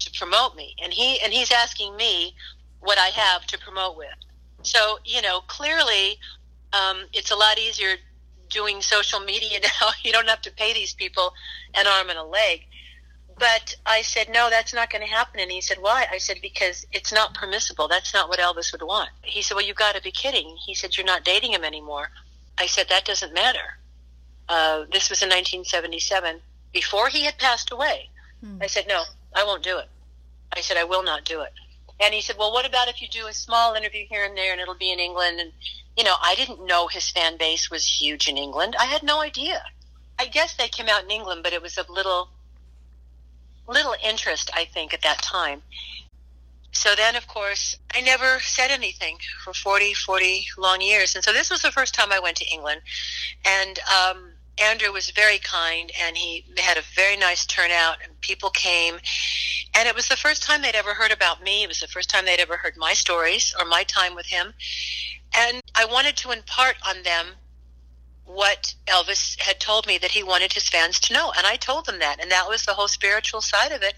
to promote me. And he and he's asking me what I have to promote with. So, you know, clearly um, it's a lot easier doing social media now. You don't have to pay these people an arm and a leg. But I said, no, that's not going to happen. And he said, why? I said, because it's not permissible. That's not what Elvis would want. He said, well, you've got to be kidding. He said, you're not dating him anymore. I said, that doesn't matter. Uh, this was in 1977, before he had passed away. Hmm. I said, no, I won't do it. I said, I will not do it. And he said, well, what about if you do a small interview here and there and it'll be in England? And, you know, I didn't know his fan base was huge in England. I had no idea. I guess they came out in England, but it was of little little interest, I think, at that time. So then, of course, I never said anything for 40, 40 long years. And so this was the first time I went to England. And um, Andrew was very kind, and he had a very nice turnout, and people came. And it was the first time they'd ever heard about me. It was the first time they'd ever heard my stories or my time with him. And I wanted to impart on them what Elvis had told me that he wanted his fans to know. And I told them that. And that was the whole spiritual side of it.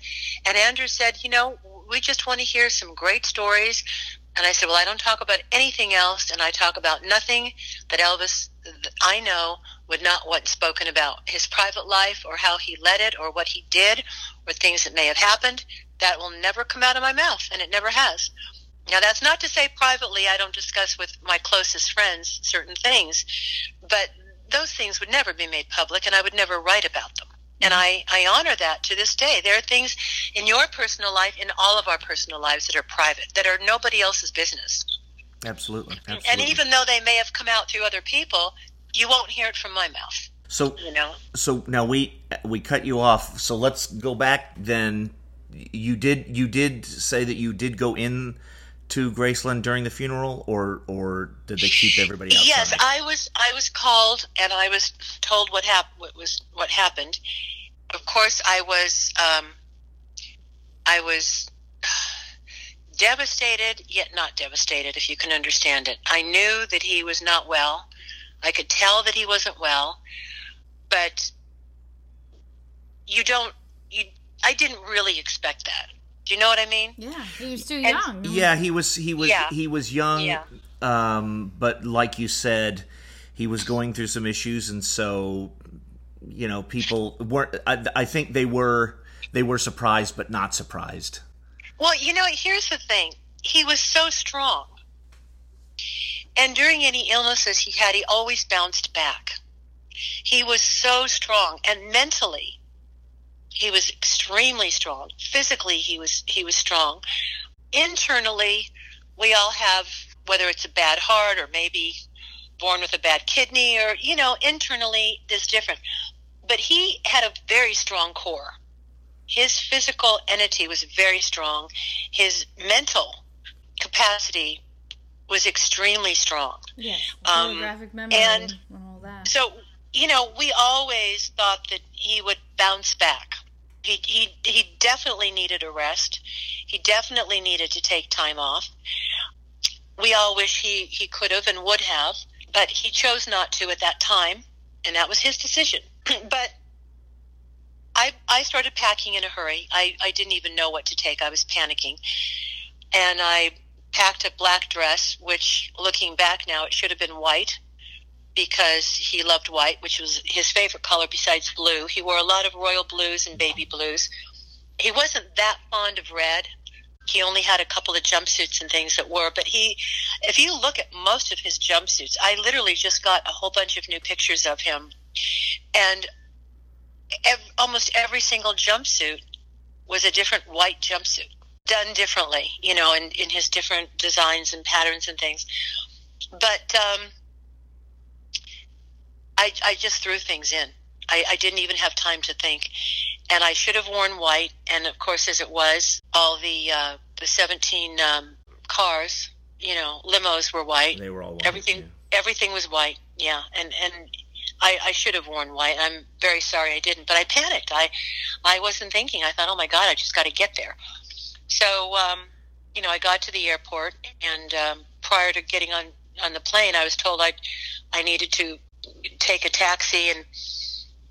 And Andrew said, you know, we just want to hear some great stories. And I said, well, I don't talk about anything else. And I talk about nothing that Elvis, I know, would not want spoken about. His private life or how he led it or what he did or things that may have happened. That will never come out of my mouth. And it never has. Now, that's not to say privately I don't discuss with my closest friends certain things, but those things would never be made public and I would never write about them. And I, I honor that to this day. There are things in your personal life, in all of our personal lives, that are private, that are nobody else's business. Absolutely. Absolutely. And even though they may have come out through other people, you won't hear it from my mouth. So you know. So now we we cut you off. So let's go back then. You did you did say that you did go in to Graceland during the funeral, or or did they keep everybody outside? Yes, I was I was called and I was told what happened. What was what happened? Of course, I was um, I was devastated, yet not devastated, if you can understand it. I knew that he was not well. I could tell that he wasn't well, but you don't. You, I didn't really expect that. Do you know what I mean? Yeah, he was too and, young. Yeah, he was. He was. Yeah. He was young. Yeah. Um, but like you said, he was going through some issues, and so you know, people weren't. I, I think they were. They were surprised, but not surprised. Well, you know, here's the thing. He was so strong. And during any illnesses he had, he always bounced back. He was so strong and mentally he was extremely strong. Physically, he was he was strong. Internally, we all have whether it's a bad heart or maybe born with a bad kidney or you know internally is different. But he had a very strong core. His physical entity was very strong. His mental capacity was extremely strong. Yeah, um, memory and, and all that. So you know, we always thought that he would bounce back. He, he, he definitely needed a rest. He definitely needed to take time off. We all wish he, he could have and would have, but he chose not to at that time, and that was his decision. but I, I started packing in a hurry. I, I didn't even know what to take. I was panicking. And I packed a black dress, which looking back now, it should have been white because he loved white, which was his favorite color besides blue. He wore a lot of royal blues and baby blues. He wasn't that fond of red. He only had a couple of jumpsuits and things that were, but he, if you look at most of his jumpsuits, I literally just got a whole bunch of new pictures of him. And ev- almost every single jumpsuit was a different white jumpsuit done differently, you know, in, in his different designs and patterns and things. But, um, I, I just threw things in. I, I didn't even have time to think. And I should have worn white. And of course, as it was, all the uh, the 17 um, cars, you know, limos were white. They were all white. Everything, yeah. everything was white. Yeah, and and I, I should have worn white. I'm very sorry I didn't, but I panicked. I I wasn't thinking. I thought, oh my god, I just got to get there. So um, you know, I got to the airport, and um, prior to getting on on the plane, I was told I I needed to take a taxi, and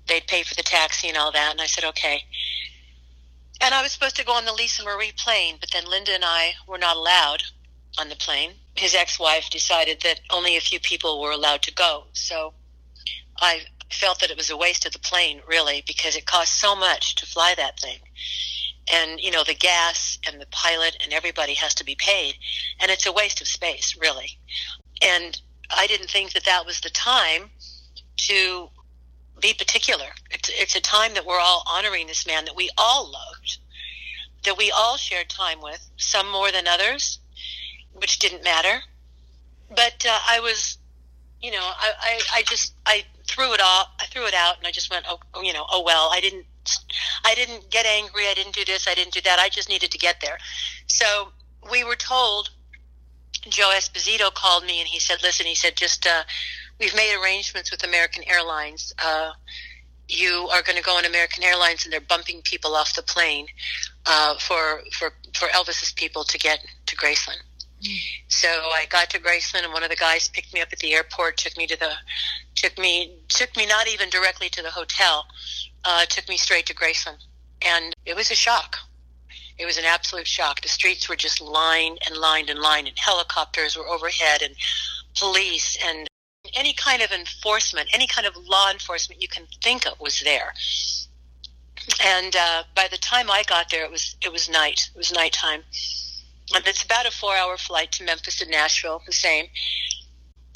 they'd pay for the taxi and all that. And I said, okay. And I was supposed to go on the Lisa Marie plane, but then Linda and I were not allowed on the plane. His ex-wife decided that only a few people were allowed to go. So I felt that it was a waste of the plane, really, because it cost so much to fly that thing. And, you know, the gas and the pilot and everybody has to be paid. And it's a waste of space, really. And I didn't think that that was the time to be particular. It's, it's a time that we're all honoring this man that we all loved, that we all shared time with, some more than others, which didn't matter. But uh, I was, you know, I, I, I just I threw it all, I threw it out, and I just went, oh, you know, oh well. I didn't, I didn't get angry. I didn't do this. I didn't do that. I just needed to get there. So we were told. Joe Esposito called me and he said, "Listen," he said, "just." Uh, we've made arrangements with American Airlines. Uh, you are going to go on American Airlines, and they're bumping people off the plane uh, for for for Elvis's people to get to Graceland. Mm. So I got to Graceland, and one of the guys picked me up at the airport, took me to the took me took me not even directly to the hotel, uh, took me straight to Graceland, and it was a shock. It was an absolute shock. The streets were just lined and lined and lined, and helicopters were overhead, and police and any kind of enforcement, any kind of law enforcement you can think of was there. And uh, by the time I got there, it was it was night. It was nighttime. And it's about a four-hour flight to Memphis and Nashville, the same.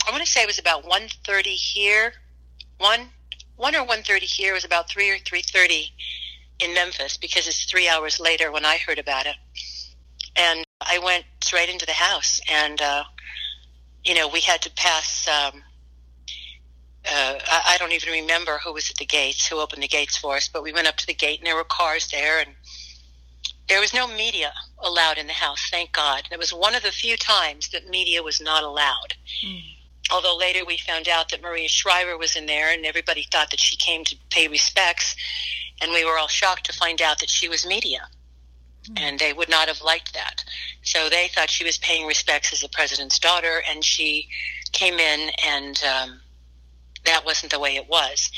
I want to say it was about 1.30 here. One, one or 1.30 here. It was about 3 or 3.30 in Memphis because it's three hours later when I heard about it. And I went straight into the house and, uh, you know, we had to pass um, uh, I, I don't even remember who was at the gates, who opened the gates for us, but we went up to the gate and there were cars there and there was no media allowed in the house, thank God. It was one of the few times that media was not allowed. Mm. Although later we found out that Maria Shriver was in there and everybody thought that she came to pay respects, and we were all shocked to find out that she was media. Mm. And they would not have liked that. So they thought she was paying respects as the president's daughter, and she came in and um, that wasn't the way it was.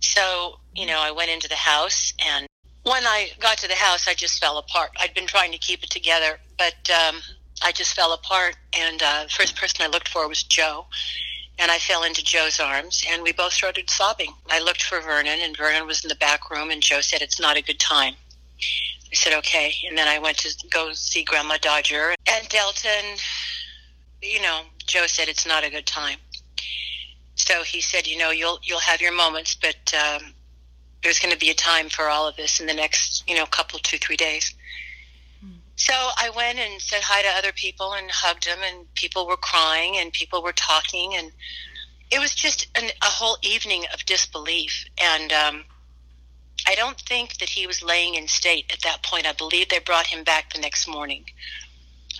So, you know, I went into the house and when I got to the house, I just fell apart. I'd been trying to keep it together, but um, I just fell apart. And uh, the first person I looked for was Joe. And I fell into Joe's arms, and we both started sobbing. I looked for Vernon, and Vernon was in the back room, and Joe said, It's not a good time. I said, Okay. And then I went to go see Grandma Dodger and Delta. You know, Joe said, It's not a good time. So he said, you know, you'll you'll have your moments, but um, there's going to be a time for all of this in the next, you know, couple, two, three days. So I went and said hi to other people and hugged them, and people were crying and people were talking, and it was just an, a whole evening of disbelief. And um, I don't think that he was laying in state at that point. I believe they brought him back the next morning.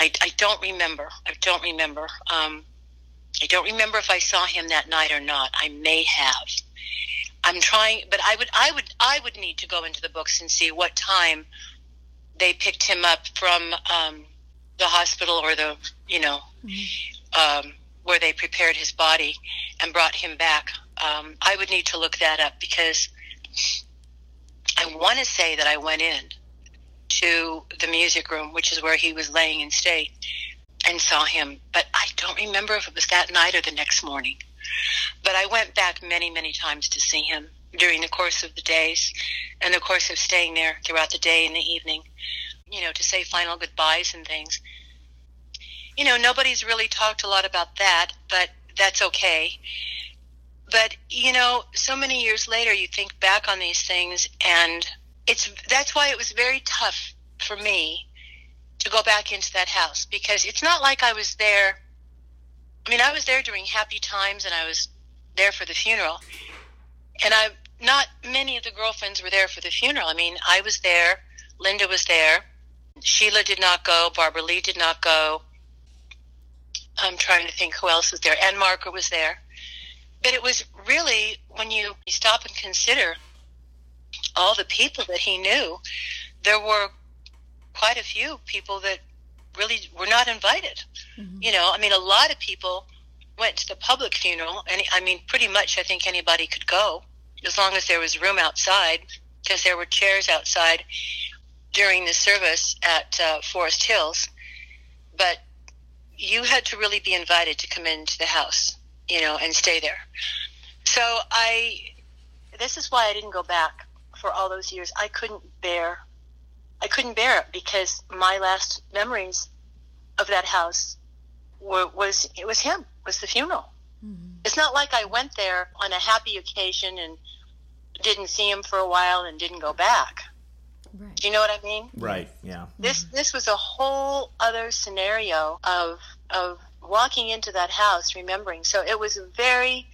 I, I don't remember. I don't remember. Um, I don't remember if I saw him that night or not. I may have. I'm trying, but I would, I would, I would need to go into the books and see what time they picked him up from um, the hospital or the, you know, um, where they prepared his body and brought him back. Um, I would need to look that up because I want to say that I went in to the music room, which is where he was laying in state, and saw him, but I don't remember if it was that night or the next morning. But I went back many, many times to see him during the course of the days and the course of staying there throughout the day and the evening, you know, to say final goodbyes and things. You know, nobody's really talked a lot about that, but that's okay. But, you know, so many years later, you think back on these things, and it's that's why it was very tough for me to go back into that house because it's not like I was there. I mean, I was there during happy times and I was there for the funeral. And I, not many of the girlfriends were there for the funeral. I mean, I was there, Linda was there, Sheila did not go, Barbara Leigh did not go. I'm trying to think who else was there. Ann-Margret was there. But it was really, when you stop and consider all the people that he knew, there were quite a few people that really were not invited. Mm-hmm. You know, I mean, a lot of people went to the public funeral, and I mean, pretty much, I think anybody could go as long as there was room outside, because there were chairs outside during the service at uh, Forest Hills. But you had to really be invited to come into the house, you know, and stay there. So I, this is why I didn't go back for all those years. I couldn't bear, I couldn't bear it because my last memories of that house were, was it was him, was the funeral. Mm-hmm. It's not like I went there on a happy occasion and didn't see him for a while and didn't go back. Right. Do you know what I mean? Right. Yeah. This mm-hmm. this was a whole other scenario of of walking into that house, remembering. So it was very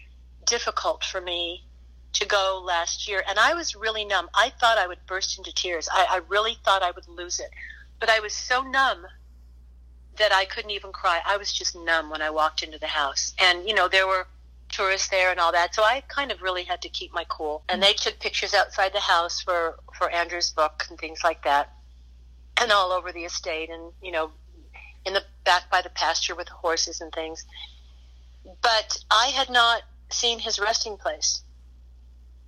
difficult for me to go last year, and I was really numb. I thought I would burst into tears. I, I really thought I would lose it, but I was so numb that I couldn't even cry. I was just numb when I walked into the house, and you know there were tourists there and all that. So I kind of really had to keep my cool. And they took pictures outside the house for for Andrew's book and things like that, and all over the estate, and you know, in the back by the pasture with the horses and things. But I had not seen his resting place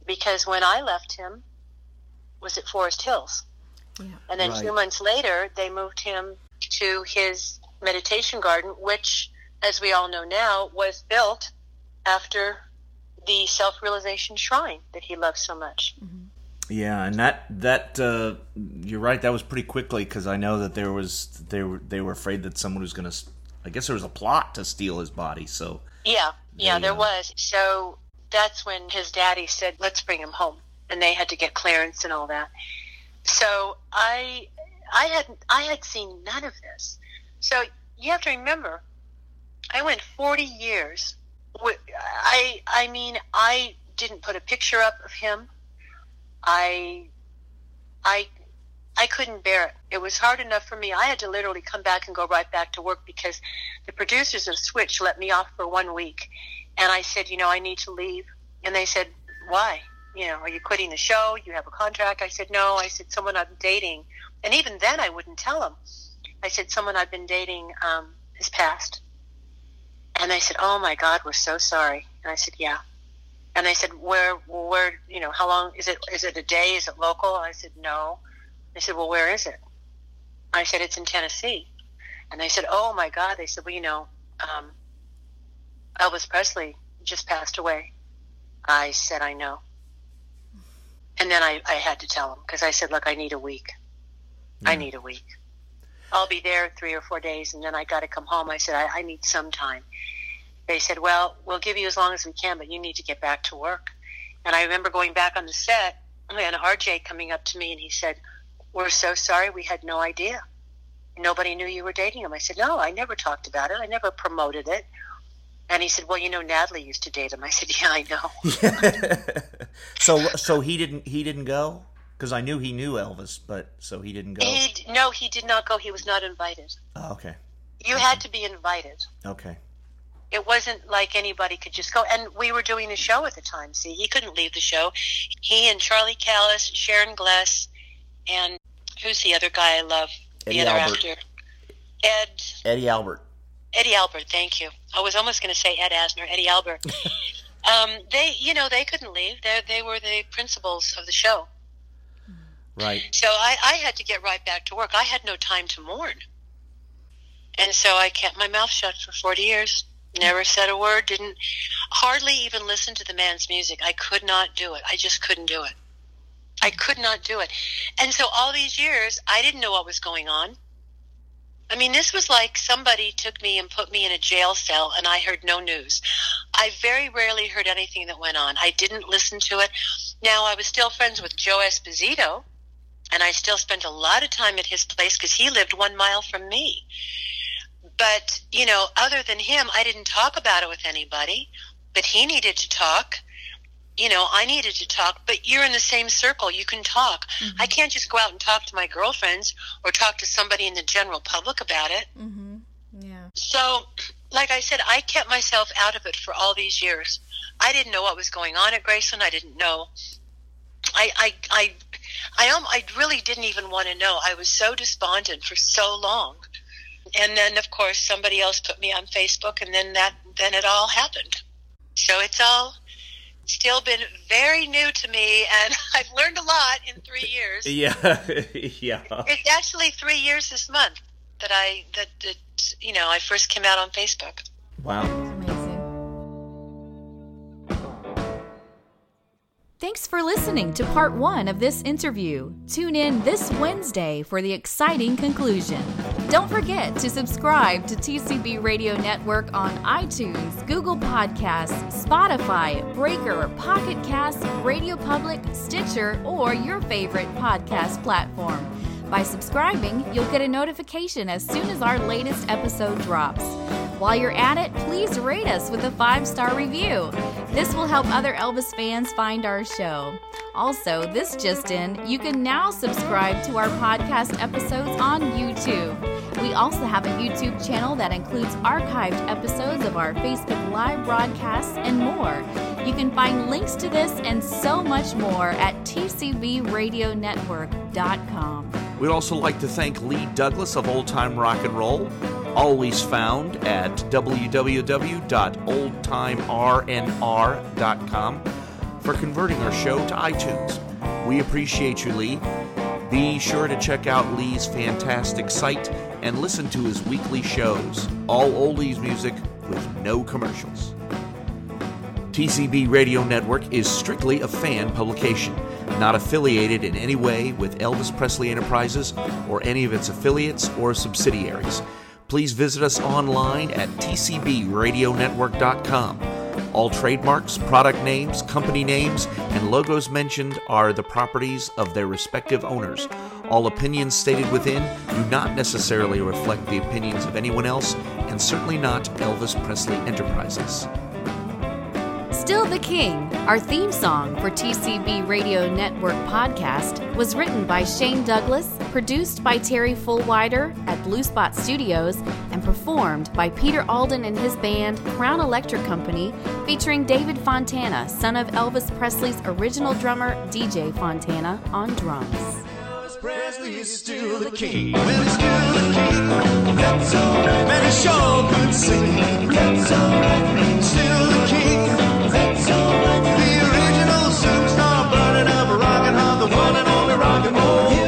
because when I left him was at Forest Hills. Yeah. And then right. two months later, they moved him to his meditation garden, which, as we all know now, was built after the self-realization shrine that he loves so much. Mm-hmm. Yeah, and that that uh, you're right. That was pretty quickly because I know that there was they were they were afraid that someone was going to. I guess there was a plot to steal his body. So yeah, yeah, there uh, was. So that's when his daddy said, "Let's bring him home," and they had to get clearance and all that. So I I had I had seen none of this. So you have to remember, I went 40 years I I mean I didn't put a picture up of him. I I I couldn't bear it. It was hard enough for me. I had to literally come back and go right back to work because the producers of Switch let me off for one week. And I said, you know, I need to leave. And they said, why? You know, are you quitting the show? You have a contract? I said, no. I said, someone I'm dating. And even then, I wouldn't tell them. I said, someone I've been dating um, has passed. And they said, "Oh my God, we're so sorry." And I said, "Yeah." And they said, "Where, where, you know, how long is it? Is it a day? Is it local?" I said, "No." They said, "Well, where is it?" I said, "It's in Tennessee." And they said, "Oh my God!" They said, "Well, you know, um, Elvis Presley just passed away." I said, "I know." And then I, I had to tell them because I said, "Look, I need a week. Yeah. I need a week." I'll be there three or four days, and then I got to come home. I said, I, I need some time. They said, Well, we'll give you as long as we can, but you need to get back to work. And I remember going back on the set and RJ coming up to me and he said, We're so sorry. We had no idea. Nobody knew you were dating him. I said, No, I never talked about it. I never promoted it. And he said, "Well, you know, Natalie used to date him." I said, "Yeah, I know." so, so he didn't he didn't go because I knew he knew Elvis, but so he didn't go. He, no, he did not go. He was not invited. Oh, okay. You had to be invited. Okay it wasn't like anybody could just go. And we were doing the show at the time. See, he couldn't leave the show. He and Charlie Callas, Sharon Gless, and who's the other guy I love? Eddie the other Albert. actor. Ed. Eddie Albert. Eddie Albert. Thank you. I was almost going to say Ed Asner. Eddie Albert. um, they, you know, they couldn't leave. They, they were the principals of the show. Right. So I, I had to get right back to work. I had no time to mourn. And so I kept my mouth shut for 40 years. Never said a word, didn't hardly even listen to the man's music. I could not do it. I just couldn't do it. I could not do it. And so all these years, I didn't know what was going on. I mean, this was like somebody took me and put me in a jail cell and I heard no news. I very rarely heard anything that went on. I didn't listen to it. Now, I was still friends with Joe Esposito and I still spent a lot of time at his place because he lived one mile from me. But, you know, other than him, I didn't talk about it with anybody. But he needed to talk. You know, I needed to talk. But you're in the same circle. You can talk. Mm-hmm. I can't just go out and talk to my girlfriends or talk to somebody in the general public about it. Mm-hmm. Yeah. So, like I said, I kept myself out of it for all these years. I didn't know what was going on at Graceland. I didn't know. I, I, I, I, um, I really didn't even want to know. I was so despondent for so long and then of course somebody else put me on Facebook, and then that then it all happened. So it's all still been very new to me, and I've learned a lot in three years. Yeah, yeah. It's actually three years this month that I that, that you know I first came out on Facebook. Wow. Amazing. Thanks for listening to part one of this interview. Tune in this Wednesday for the exciting conclusion. Don't forget to subscribe to TCB Radio Network on iTunes, Google Podcasts, Spotify, Breaker, Pocket Cast, Radio Public, Stitcher, or your favorite podcast platform. By subscribing, you'll get a notification as soon as our latest episode drops. While you're at it, please rate us with a five star review. This will help other Elvis fans find our show. Also, this just in, you can now subscribe to our podcast episodes on YouTube. We also have a YouTube channel that includes archived episodes of our Facebook Live broadcasts and more. You can find links to this and so much more at tcbradionetwork.com. We'd also like to thank Lee Douglas of Old Time Rock and Roll, always found at www.oldtimernr.com, for converting our show to iTunes. We appreciate you, Lee. Be sure to check out Lee's fantastic site and listen to his weekly shows, all oldies music with no commercials. TCB Radio Network is strictly a fan publication, not affiliated in any way with Elvis Presley Enterprises or any of its affiliates or subsidiaries. Please visit us online at tcbradionetwork.com. All trademarks, product names, company names, and logos mentioned are the properties of their respective owners. All opinions stated within do not necessarily reflect the opinions of anyone else, and certainly not Elvis Presley Enterprises. Still the King, our theme song for TCB Radio Network podcast, was written by Shane Douglas, produced by Terry Fullwider at Blue Spot Studios, and performed by Peter Alden and his band Crown Electric Company, featuring David Fontana, son of Elvis Presley's original drummer DJ Fontana, on drums. Presley is still the king. Well, he's still the king. That's alright. Man, he sure could sing. That's alright. Still the king. The original superstar, burning up, rocking hard, the one and only rock and roll